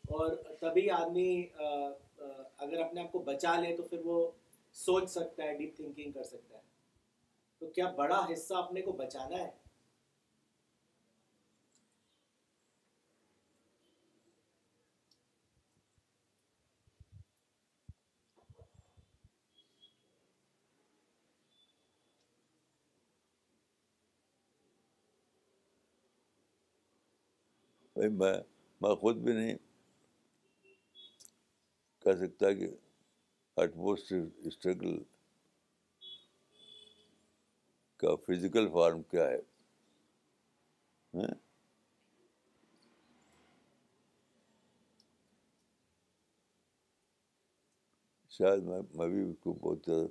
اور تبھی آدمی اگر اپنے آپ کو بچا لے تو پھر وہ سوچ سکتا ہے ڈیپ تھنکنگ کر سکتا ہے۔ تو کیا بڑا حصہ اپنے کو بچانا ہے؟ میں میں خود بھی نہیں کہہ سکتا کہ اٹموسٹ اسٹرگل کا فزیکل فارم کیا ہے۔ ہاں؟ شاید میں میں بھی اس کو بہت زیادہ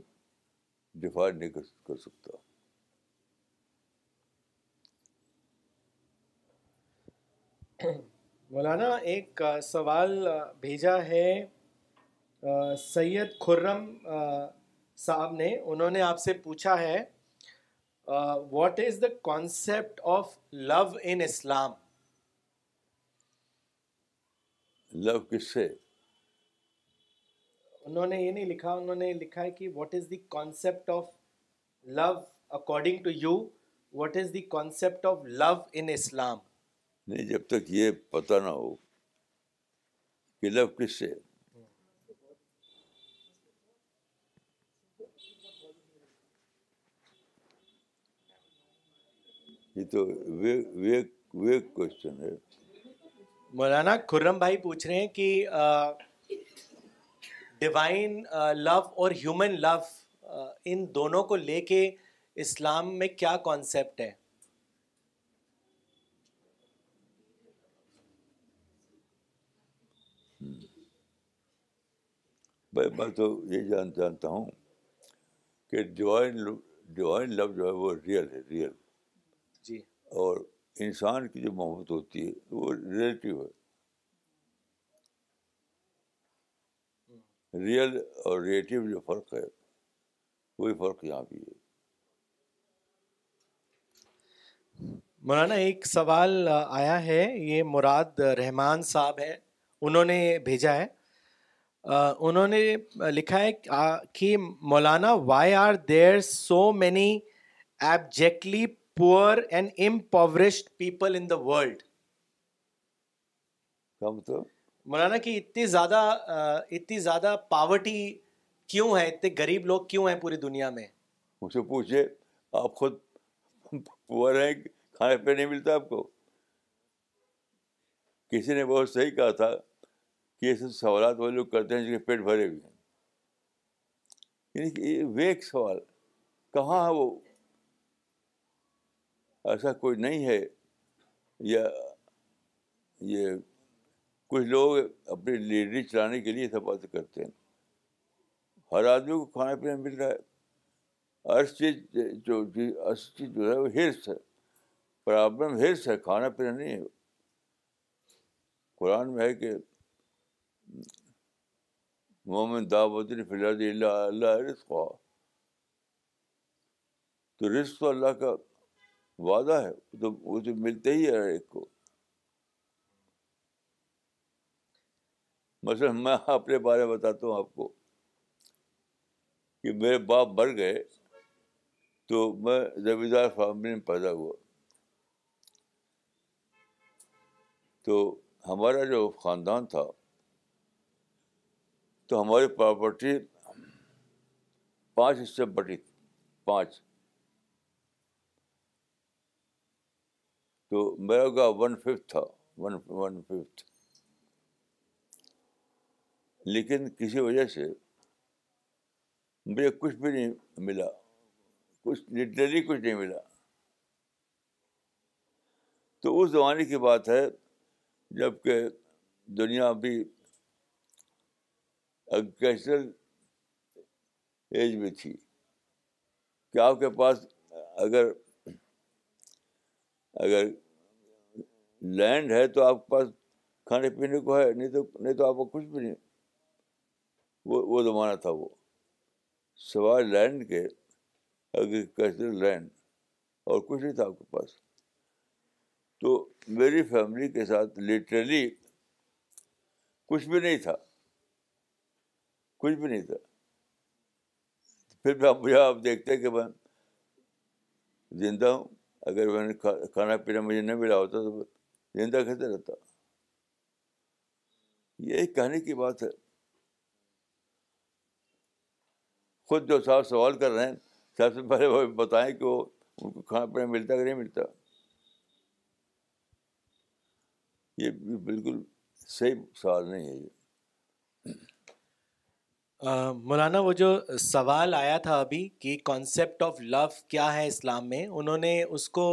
ڈیفائن نہیں کر سکتا۔ مولانا ایک سوال بھیجا ہے سید خرم صاحب نے انہوں نے آپ سے پوچھا ہے what is the concept of love in Islam love کس سے؟ انہوں نے یہ نہیں لکھا انہوں نے لکھا ہے کہ what is the concept of love according to you what is the concept of love in Islam نہیں، جب تک یہ پتہ نہ ہو کہ لو کس سے یہ تو کوشچن ہے۔ مولانا خرم بھائی پوچھ رہے ہیں کہ ڈیوائن لو اور ہیومن لو ان دونوں کو لے کے اسلام میں کیا کانسیپٹ ہے؟ میں تو یہ جان جانتا ہوں کہ ڈیوائن ڈیوائن لو جو ہے وہ ریئل ہے ریئل جی۔ اور انسان کی جو محبت ہوتی ہے وہ ریلیٹیو ہے۔ ریئل اور ریلیٹیو جو فرق ہے وہی فرق یہاں بھی ہے۔ مولانا ایک سوال آیا ہے یہ مراد رحمان صاحب ہے انہوں نے بھیجا ہے۔ انہوں نے لکھا ہے کہ Maulana why are there so many abjectly poor and impoverished people in the world Maulana کہ اتنی زیادہ اتنی زیادہ پاورٹی کیوں ہے؟ اتنے غریب لوگ کیوں ہیں پوری دنیا میں؟ مجھ سے پوچھے آپ خود پور ہیں کھانے پہ نہیں ملتا آپ کو؟ کسی نے بہت صحیح کہا تھا یہ سب سوالات وہ لوگ کرتے ہیں جن کے پیٹ بھرے ہوئے ہیں۔ یعنی کہ ویک سوال، کہاں ہے وہ؟ ایسا کوئی نہیں ہے یا یہ کچھ لوگ اپنی لیڈری چلانے کے لیے سب باتیں کرتے ہیں۔ ہر آدمی کو کھانا پینا مل رہا ہے۔ ہر چیز جو چیز جو ہے وہ ہرس ہے۔ پرابلم ہرس ہے، کھانا پینا نہیں ہے۔ قرآن میں ہے کہ مومن دعوت فی اللہ اللہ رزق تو رزق تو اللہ کا وعدہ ہے تو وہ تو ملتے ہی ہے ایک کو مثلاً میں اپنے بارے میں بتاتا ہوں آپ کو کہ میرے باپ مر گئے تو میں زمیندار فیملی میں پیدا ہوا تو ہمارا جو خاندان تھا تو ہماری پراپرٹی پانچ حصے بٹی پانچ۔ تو میرا کا ون ففتھ تھا ون ون ففتھ لیکن کسی وجہ سے مجھے کچھ بھی نہیں ملا، کچھ لٹرلی کچھ نہیں ملا۔ تو اس زمانے کی بات ہے، جبکہ دنیا بھی ایگریکلچرل ایج میں تھی۔ کہ آپ کے پاس اگر اگر لینڈ ہے تو آپ کے پاس کھانے پینے کو ہے، نہیں تو نہیں تو آپ کو کچھ بھی نہیں۔ وہ وہ زمانہ تھا وہ۔ سوائے لینڈ کے ایگریکلچرل لینڈ اور کچھ نہیں تھا آپ کے پاس۔ تو میری فیملی کے ساتھ لٹرلی کچھ بھی نہیں تھا۔ کچھ بھی نہیں تھا۔ پھر بھی آپ مجھے آپ دیکھتے کہ میں زندہ ہوں۔ اگر میں نے کھانا پینا مجھے نہیں ملا ہوتا تو زندہ کیسے رہتا۔ یہ ایک کہنے کی بات ہے۔ خود جو صاحب سوال کر رہے ہیں، سب سے پہلے وہ بتائیں کہ وہ ان کو کھانا پینا ملتا کہ نہیں ملتا۔ یہ بالکل صحیح سوال نہیں ہے یہ۔ مولانا وہ جو سوال آیا تھا ابھی کہ کانسیپٹ آف لو کیا ہے اسلام میں انہوں نے اس کو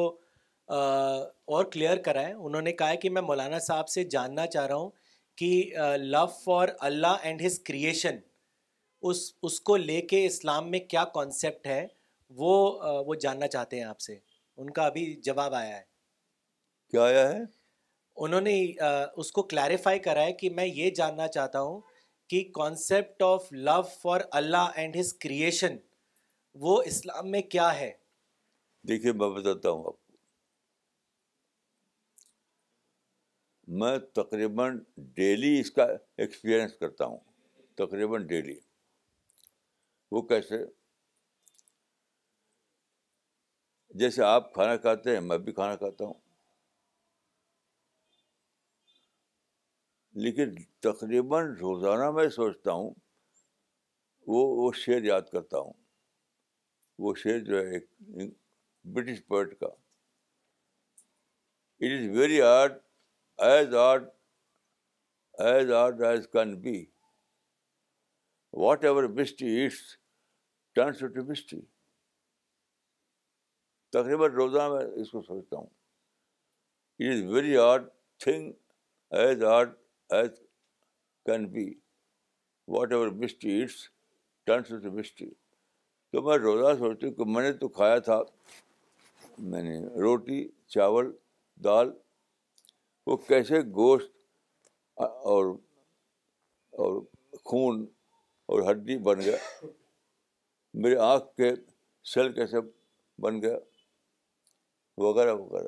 اور کلیئر کرا ہے۔ انہوں نے کہا ہے کہ میں مولانا صاحب سے جاننا چاہ رہا ہوں کہ love for Allah and his creation اس اس کو لے کے اسلام میں کیا کانسیپٹ ہے وہ وہ جاننا چاہتے ہیں آپ سے۔ ان کا ابھی جواب آیا ہے۔ کیا آیا ہے؟ انہوں نے اس کو کلیریفائی کرا ہے کہ میں یہ جاننا چاہتا ہوں کہ concept of love for Allah and his creation وہ اسلام میں کیا ہے؟ دیکھیے، میں بتاتا ہوں آپ کو۔ میں تقریباً ڈیلی اس کا ایکسپیرئنس کرتا ہوں۔ تقریباً ڈیلی وہ کیسے؟ جیسے آپ کھانا کھاتے ہیں، میں بھی کھانا کھاتا ہوں۔ لیکن تقریباً روزانہ میں سوچتا ہوں، وہ وہ شعر یاد کرتا ہوں۔ وہ شعر جو ہے ایک برٹش پوئٹ کا۔ It is very hard as hard as hard as can be whatever busty its turns to busty تقریباً روزانہ میں اس کو سوچتا ہوں۔ It is very hard thing as hard as can be whatever misty its turns to misty تو میں روزہ سوچتی ہوں کہ میں نے تو کھایا تھا، میں نے روٹی، چاول، دال، وہ کیسے گوشت، اور اور خون اور ہڈی بن گیا۔ میرے آنکھ کے سیل کیسے بن گیا، وغیرہ وغیرہ۔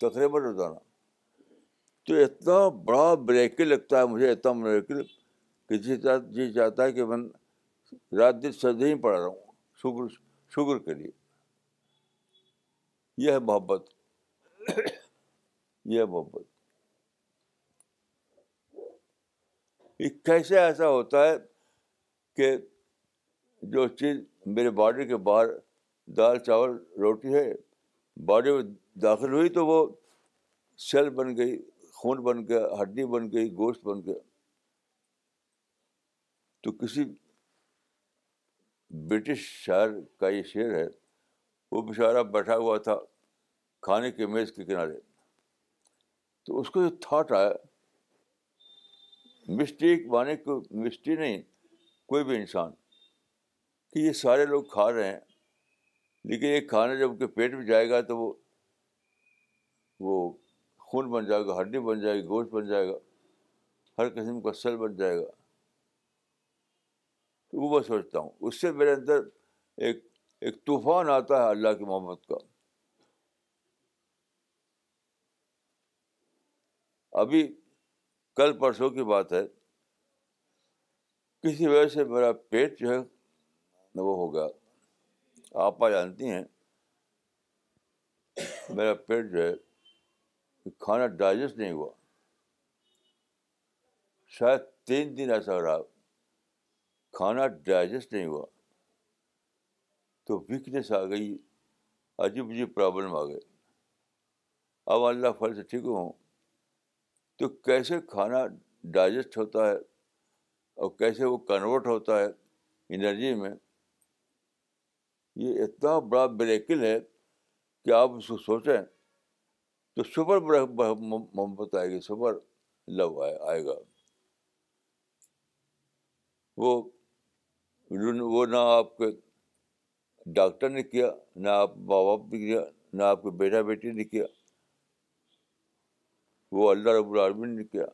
تقریباً روزانہ۔ تو اتنا بڑا بریکل لگتا ہے مجھے، اتنا بریکل کہ جی جی چاہتا ہے کہ میں رات دن سجدے ہی پڑھا رہا ہوں شکر شکر کے لیے یہ ہے محبت۔ یہ ہے محبت۔ یہ کیسے ایسا ہوتا ہے کہ جو چیز میرے باڈی کے باہر دال، چاول، روٹی ہے، باڈی میں داخل ہوئی تو وہ سیل بن گئی۔ خون بن گیا ہڈی بن گئی گوشت بن گیا تو کسی برٹش شاعر کا یہ شعر ہے، وہ بیچارہ بیٹھا ہوا تھا کھانے کے میز کے کنارے۔ تو اس کو جو تھاٹ آیا، مسٹیک مانے کو، مسٹی نہیں، کوئی بھی انسان، کہ یہ سارے لوگ کھا رہے ہیں، لیکن یہ کھانا جبکہ پیٹ میں جائے گا تو وہ وہ خون بن جائے گا، ہڈی بن جائے گی، گوشت بن جائے گا، ہر قسم کا سل بن جائے گا۔ تو وہ میں سوچتا ہوں۔ اس سے میرے اندر ایک ایک طوفان آتا ہے اللہ کی محمد کا۔ ابھی کل پرسوں کی بات ہے۔ کسی وجہ سے میرا پیٹ جو ہے وہ ہو گیا۔ آپ جانتی ہیں۔ میرا پیٹ جو ہے کھانا ڈائجسٹ نہیں ہوا۔ شاید تین دن ایسا رہا، کھانا ڈائجسٹ نہیں ہوا۔ تو ویکنیس آ گئی، عجیب عجیب پرابلم آ گئے۔ اب اللہ پھل سے ٹھیک ہوں، تو کیسے کھانا ڈائجسٹ ہوتا ہے اور کیسے وہ کنورٹ ہوتا ہے انرجی میں؟ یہ اتنا بڑا بریکل ہے کہ آپ اس کو سوچیں۔ تو سپر محبت آئے گی، سپر لو آئے آئے گا۔ وہ وہ نہ آپ کے ڈاکٹر نے کیا، نہ آپ ماں باپ نے کیا، نہ آپ کے بیٹا بیٹی نے کیا، وہ اللہ رب العالمین نے کیا۔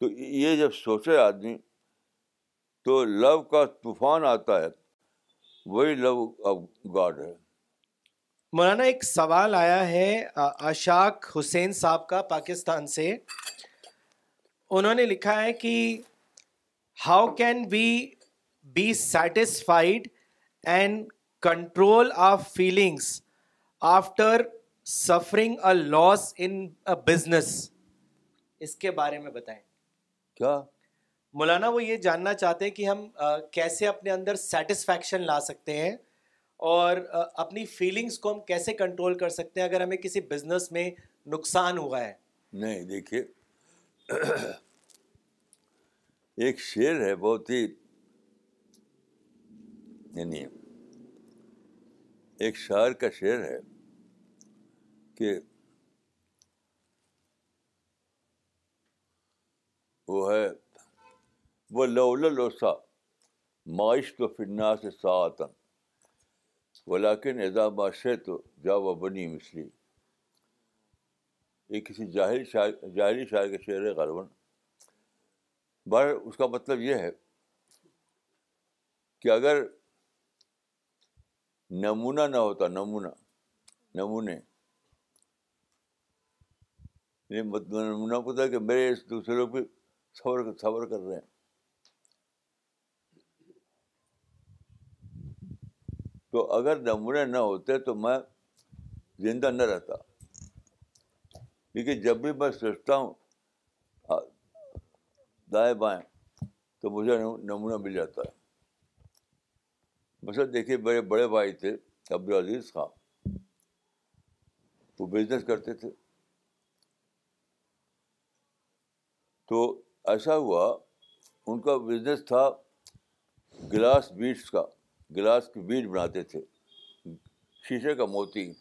تو یہ جب سوچے آدمی، تو لو کا طوفان آتا ہے، وہی لو آف گاڈ ہے۔ مولانا ایک سوال آیا ہے اشاق حسین صاحب کا پاکستان سے۔ انہوں نے لکھا ہے کہ how can we be satisfied and control of feelings after suffering a loss in business اس کے بارے میں بتائیں۔ کیا؟ مولانا وہ یہ جاننا چاہتے ہیں کہ ہم کیسے اپنے اندر سیٹسفیکشن لا سکتے ہیں۔ اور اپنی فیلنگس کو ہم کیسے کنٹرول کر سکتے ہیں اگر ہمیں کسی بزنس میں نقصان ہوا ہے؟ نہیں، دیکھیے، ایک شعر ہے، بہت ہی یعنی ایک شاعر کا شعر ہے کہ وہ ہے وہ لول لوسا معاش تو فنا سے ساعتن ولاکن ادا بادشاہ تو جا و بنی مسلی یہ کسی جاہل شاعر جاہری شاعر کا شعر ہے غالباً۔ بہر اس کا مطلب یہ ہے کہ اگر نمونہ نہ ہوتا، نمونہ، نمونے یعنی مطلب نمونہ پتا کہ میرے اس دوسرے لوگ بھی صبر صبر کر رہے ہیں۔ تو اگر نمونے نہ ہوتے تو میں زندہ نہ رہتا۔ کیونکہ جب بھی میں سوچتا ہوں دائیں بائیں، تو مجھے نمونہ مل جاتا ہے۔ بس دیکھیے، میرے بڑے بھائی تھے، عبدالعزیز خان۔ وہ بزنس کرتے تھے۔ تو ایسا ہوا، ان کا بزنس تھا گلاس بیٹس کا۔ گلاس کی بیٹ بناتے تھے۔ شیشے کا موتی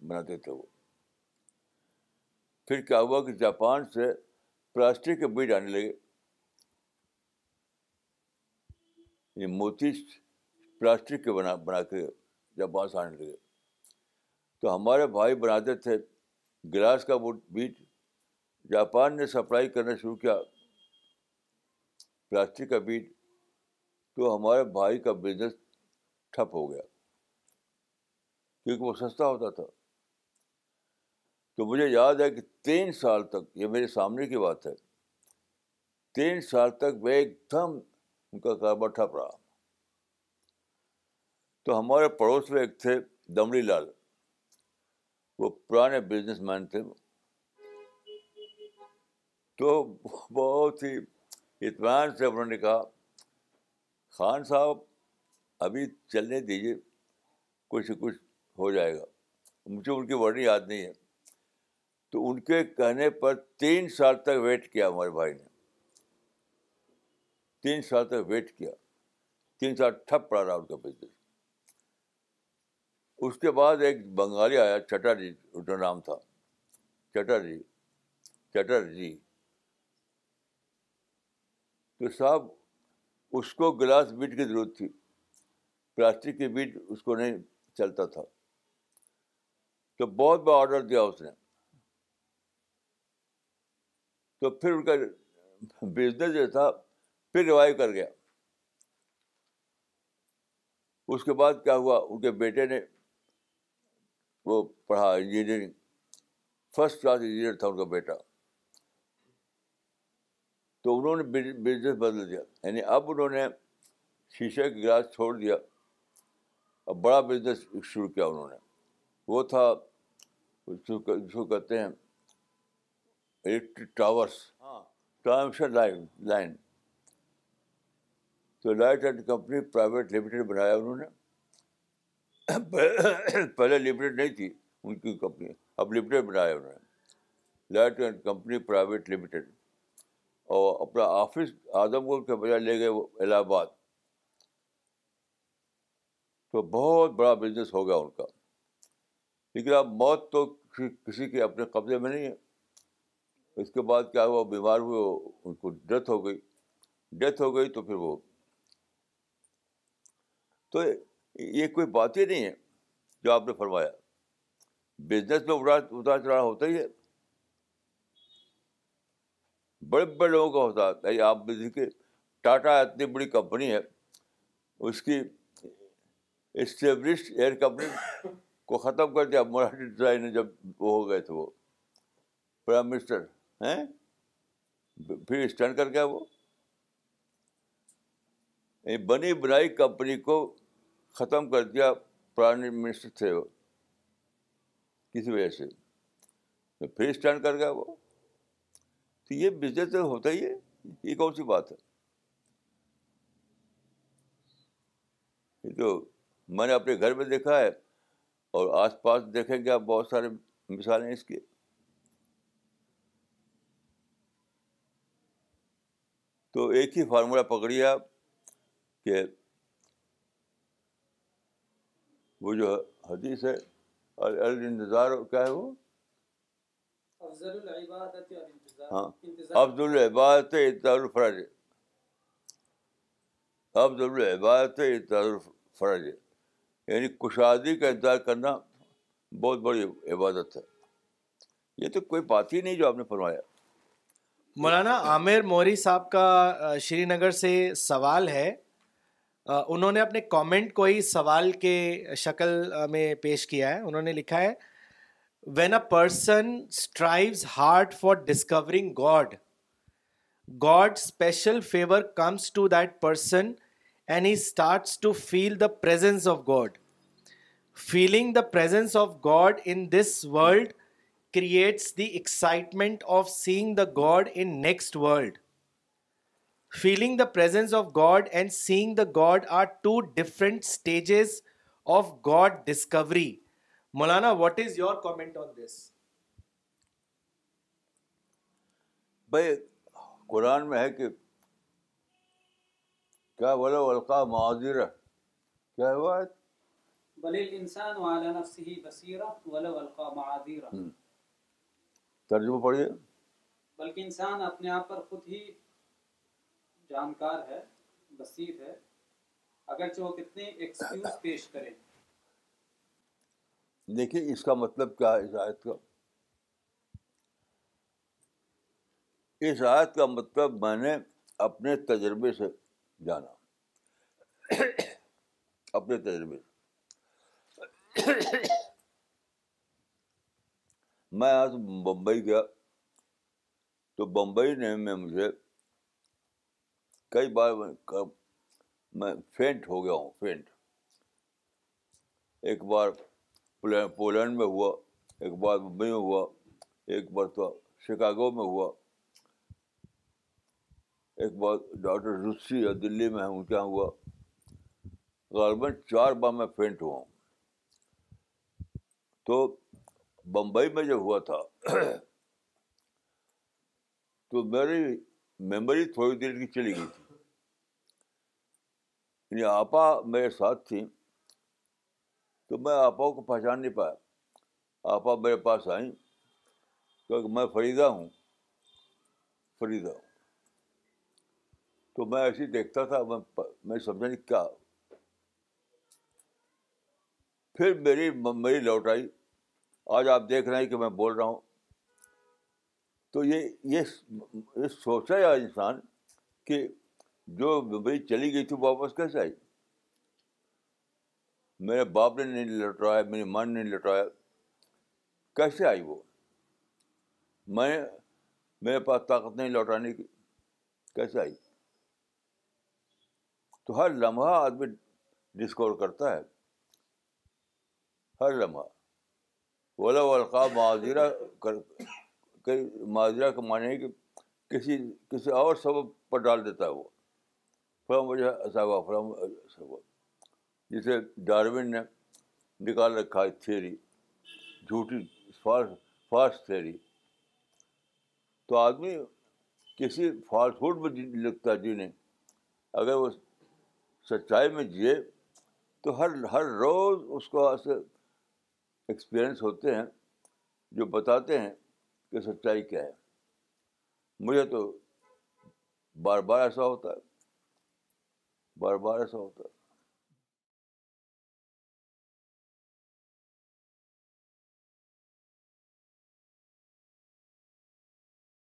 بناتے تھے وہ۔ پھر کیا ہوا کہ جاپان سے پلاسٹک کے بیٹ آنے لگے۔ یہ موتی پلاسٹک کے بنا بنا کے جاپان سے آنے لگے۔ تو ہمارے بھائی بناتے تھے گلاس کا وہ بیٹ جاپان نے سپلائی کرنا شروع کیا پلاسٹک کا بیٹ تو ہمارے بھائی کا بزنس ٹھپ ہو گیا۔ کیونکہ وہ سستا ہوتا تھا۔ تو مجھے یاد ہے کہ تین سال تک، یہ میرے سامنے کی بات ہے۔ تین سال تک وہ ایک دم ان کا کاروبار ٹھپ رہا۔ تو ہمارے پڑوس میں ایک تھے دمڑی لال۔ وہ پرانے بزنس مین تھے۔ تو بہت ہی اطمینان سے انہوں نے کہا، خان صاحب ابھی چلنے دیجیے کچھ کچھ ہو جائے گا۔ مجھے ان کی ورڈنگ یاد نہیں ہے۔ تو ان کے کہنے پر تین سال تک ویٹ کیا ہمارے بھائی نے۔ تین سال تک ویٹ کیا۔ تین سال ٹھپ پڑا رہا ان کا بزنس اس کے بعد ایک بنگالی آیا چٹر جی ان کا نام تھا۔ چٹر جی چٹر جی تو صاحب، اس کو گلاس بیٹ کی ضرورت تھی۔ پلاسٹک کی بیٹ اس کو نہیں چلتا تھا۔ تو بہت بڑا آڈر دیا اس نے۔ تو پھر ان کا بزنس جو تھا، پھر ریوائو کر گیا۔ اس کے بعد کیا ہوا؟ ان کے بیٹے نے وہ پڑھا انجینئرنگ فرسٹ کلاس انجینئر تھا ان کا بیٹا۔ تو انہوں نے بزنس بدل دیا۔ یعنی اب انہوں نے شیشے کا گلاس چھوڑ دیا۔ اب بڑا بزنس شروع کیا انہوں نے۔ وہ تھا جس کو کہتے ہیں electric towers transmission line line تو light and company private limited بنایا انہوں نے۔ پہلے لمیٹیڈ نہیں تھی ان کی کمپنی اب لمیٹیڈ بنایا انہوں نے۔ Light and company private limited اور اپنا آفس اعظم گڑھ کے بجائے لے گئے وہ الہ آباد تو بہت بڑا بزنس ہو گیا ان کا۔ لیکن اب موت تو کسی کے اپنے قبضے میں نہیں ہے۔ اس کے بعد کیا ہوا؟ بیمار ہوئے، ان کو ڈیتھ ہو گئی۔ ڈیتھ ہو گئی تو پھر وہ تو یہ کوئی بات ہی نہیں ہے جو آپ نے فرمایا۔ بزنس میں اتار چڑھانا ہوتا ہی ہے۔ بڑے بڑے لوگوں کا ہوتا ہے۔ یعنی آپ دیکھیے، ٹاٹا اتنی بڑی کمپنی ہے، اس کی اسٹیبلشڈ ایئر (coughs) کمپنی کو ختم کر دیا. مراٹھی ڈیزائن نے جب وہ ہو گئے تھے وہ. پرائم منسٹر ہیں؟ پھر اسٹینڈ کر گیا وہ. بنی بنائی کمپنی کو ختم کر دیا. پرائم منسٹر تھے وہ. کسی وجہ سے. تو پھر اسٹینڈ کر گیا وہ. تو یہ بزنس تو ہوتا ہی ہے. یہ کون سی بات ہے؟ یہ تو میں نے اپنے گھر میں دیکھا ہے اور آس پاس دیکھیں گے آپ بہت سارے مثالیں اس کی۔ تو ایک ہی فارمولہ پکڑیے آپ کہ وہ جو حدیث ہے الانتظار کیا ہے وہ؟ ہاں عبد العبادت الفرج۔ عبد العبادت الفرج۔ یعنی کشادی کا انتظار کرنا بہت بڑی عبادت ہے۔ یہ تو کوئی بات ہی نہیں جو آپ نے فرمایا۔ مولانا عامر موری صاحب کا شری نگر سے سوال ہے۔ انہوں نے اپنے کامنٹ کو ہی سوال کے شکل میں پیش کیا ہے۔ انہوں نے لکھا ہے when a person strives hard for discovering God God special favour comes to that person and he starts to feel the presence of God feeling the presence of God in this world creates the excitement of seeing the God in next world feeling the presence of God and seeing the God are two different stages of God discovery Maulana what is your comment on this بھائی، قرآن میں ہے کہ کیا بولو القا معذر کیا ہوا ترجمہ پڑھیے۔ بلکہ انسان اپنے آپ پر خود ہی جانکار ہے بصیر ہے اگرچہ وہ کتنے ایکسکیوز پیش کرے۔ دیکھیے اس کا مطلب کیا ہے اس آیت کا۔ اس آیت کا مطلب میں نے اپنے تجربے سے جانا اپنے تجربے۔ سے میں آج بمبئی گیا۔ تو بمبئی نے میں مجھے کئی بار میں فینٹ ہو گیا ہوں، فینٹ۔ ایک بار پولینڈ میں ہوا، ایک بار ممبئی میں ہوا، ایک بار تو شکاگو میں ہوا۔ ایک بار ڈاکٹر روسی یا دلی میں ہوں، کیا ہوا؟ غالباً چار بار میں فینٹ ہوا ہوں۔ تو بمبئی میں جب ہوا تھا، تو میری میموری تھوڑی دیر کی چلی گئی تھی۔ یعنی آپا میرے ساتھ تھیں، تو میں آپا کو پہچان نہیں پایا۔ آپا میرے پاس آئیں کیونکہ میں فریدہ ہوں۔ فریدہ ہوں۔ تو میں ایسے ہی دیکھتا تھا، میں میں سمجھا نہیں کیا۔ پھر میری میری لوٹ آئی۔ آج آپ دیکھ رہے ہیں کہ میں بول رہا ہوں۔ تو یہ یہ سوچا یا انسان کہ جو ممبئی چلی گئی تھی واپس کیسے آئی؟ میرے باپ نے نہیں لٹرایا، میری ماں نے نہیں لٹرایا۔ کیسے آئی وہ؟ میں، میرے پاس طاقت نہیں لوٹانے کی۔ کیسے آئی؟ تو ہر لمحہ آدمی ڈسکور کرتا ہے۔ ہر لمحہ۔ ولا القاب معذرہ کر معذرہ کا معنی ہے کہ کسی کسی اور سبب پر ڈال دیتا ہے وہ۔ فلاں وجہ ایسا ہوا فلاں ایسا ہوا جسے ڈاروین نے نکال رکھا ہے تھیری، جھوٹی، فالس فالس تھیری۔ تو آدمی کسی فالس ہوڈ میں لگتا ہے جینے اگر وہ سچائی میں جیے تو ہر ہر روز اس کو ایسے ایکسپیرئنس ہوتے ہیں جو بتاتے ہیں کہ سچائی کیا ہے۔ مجھے تو بار بار ایسا ہوتا ہے، بار بار ایسا ہوتا ہے۔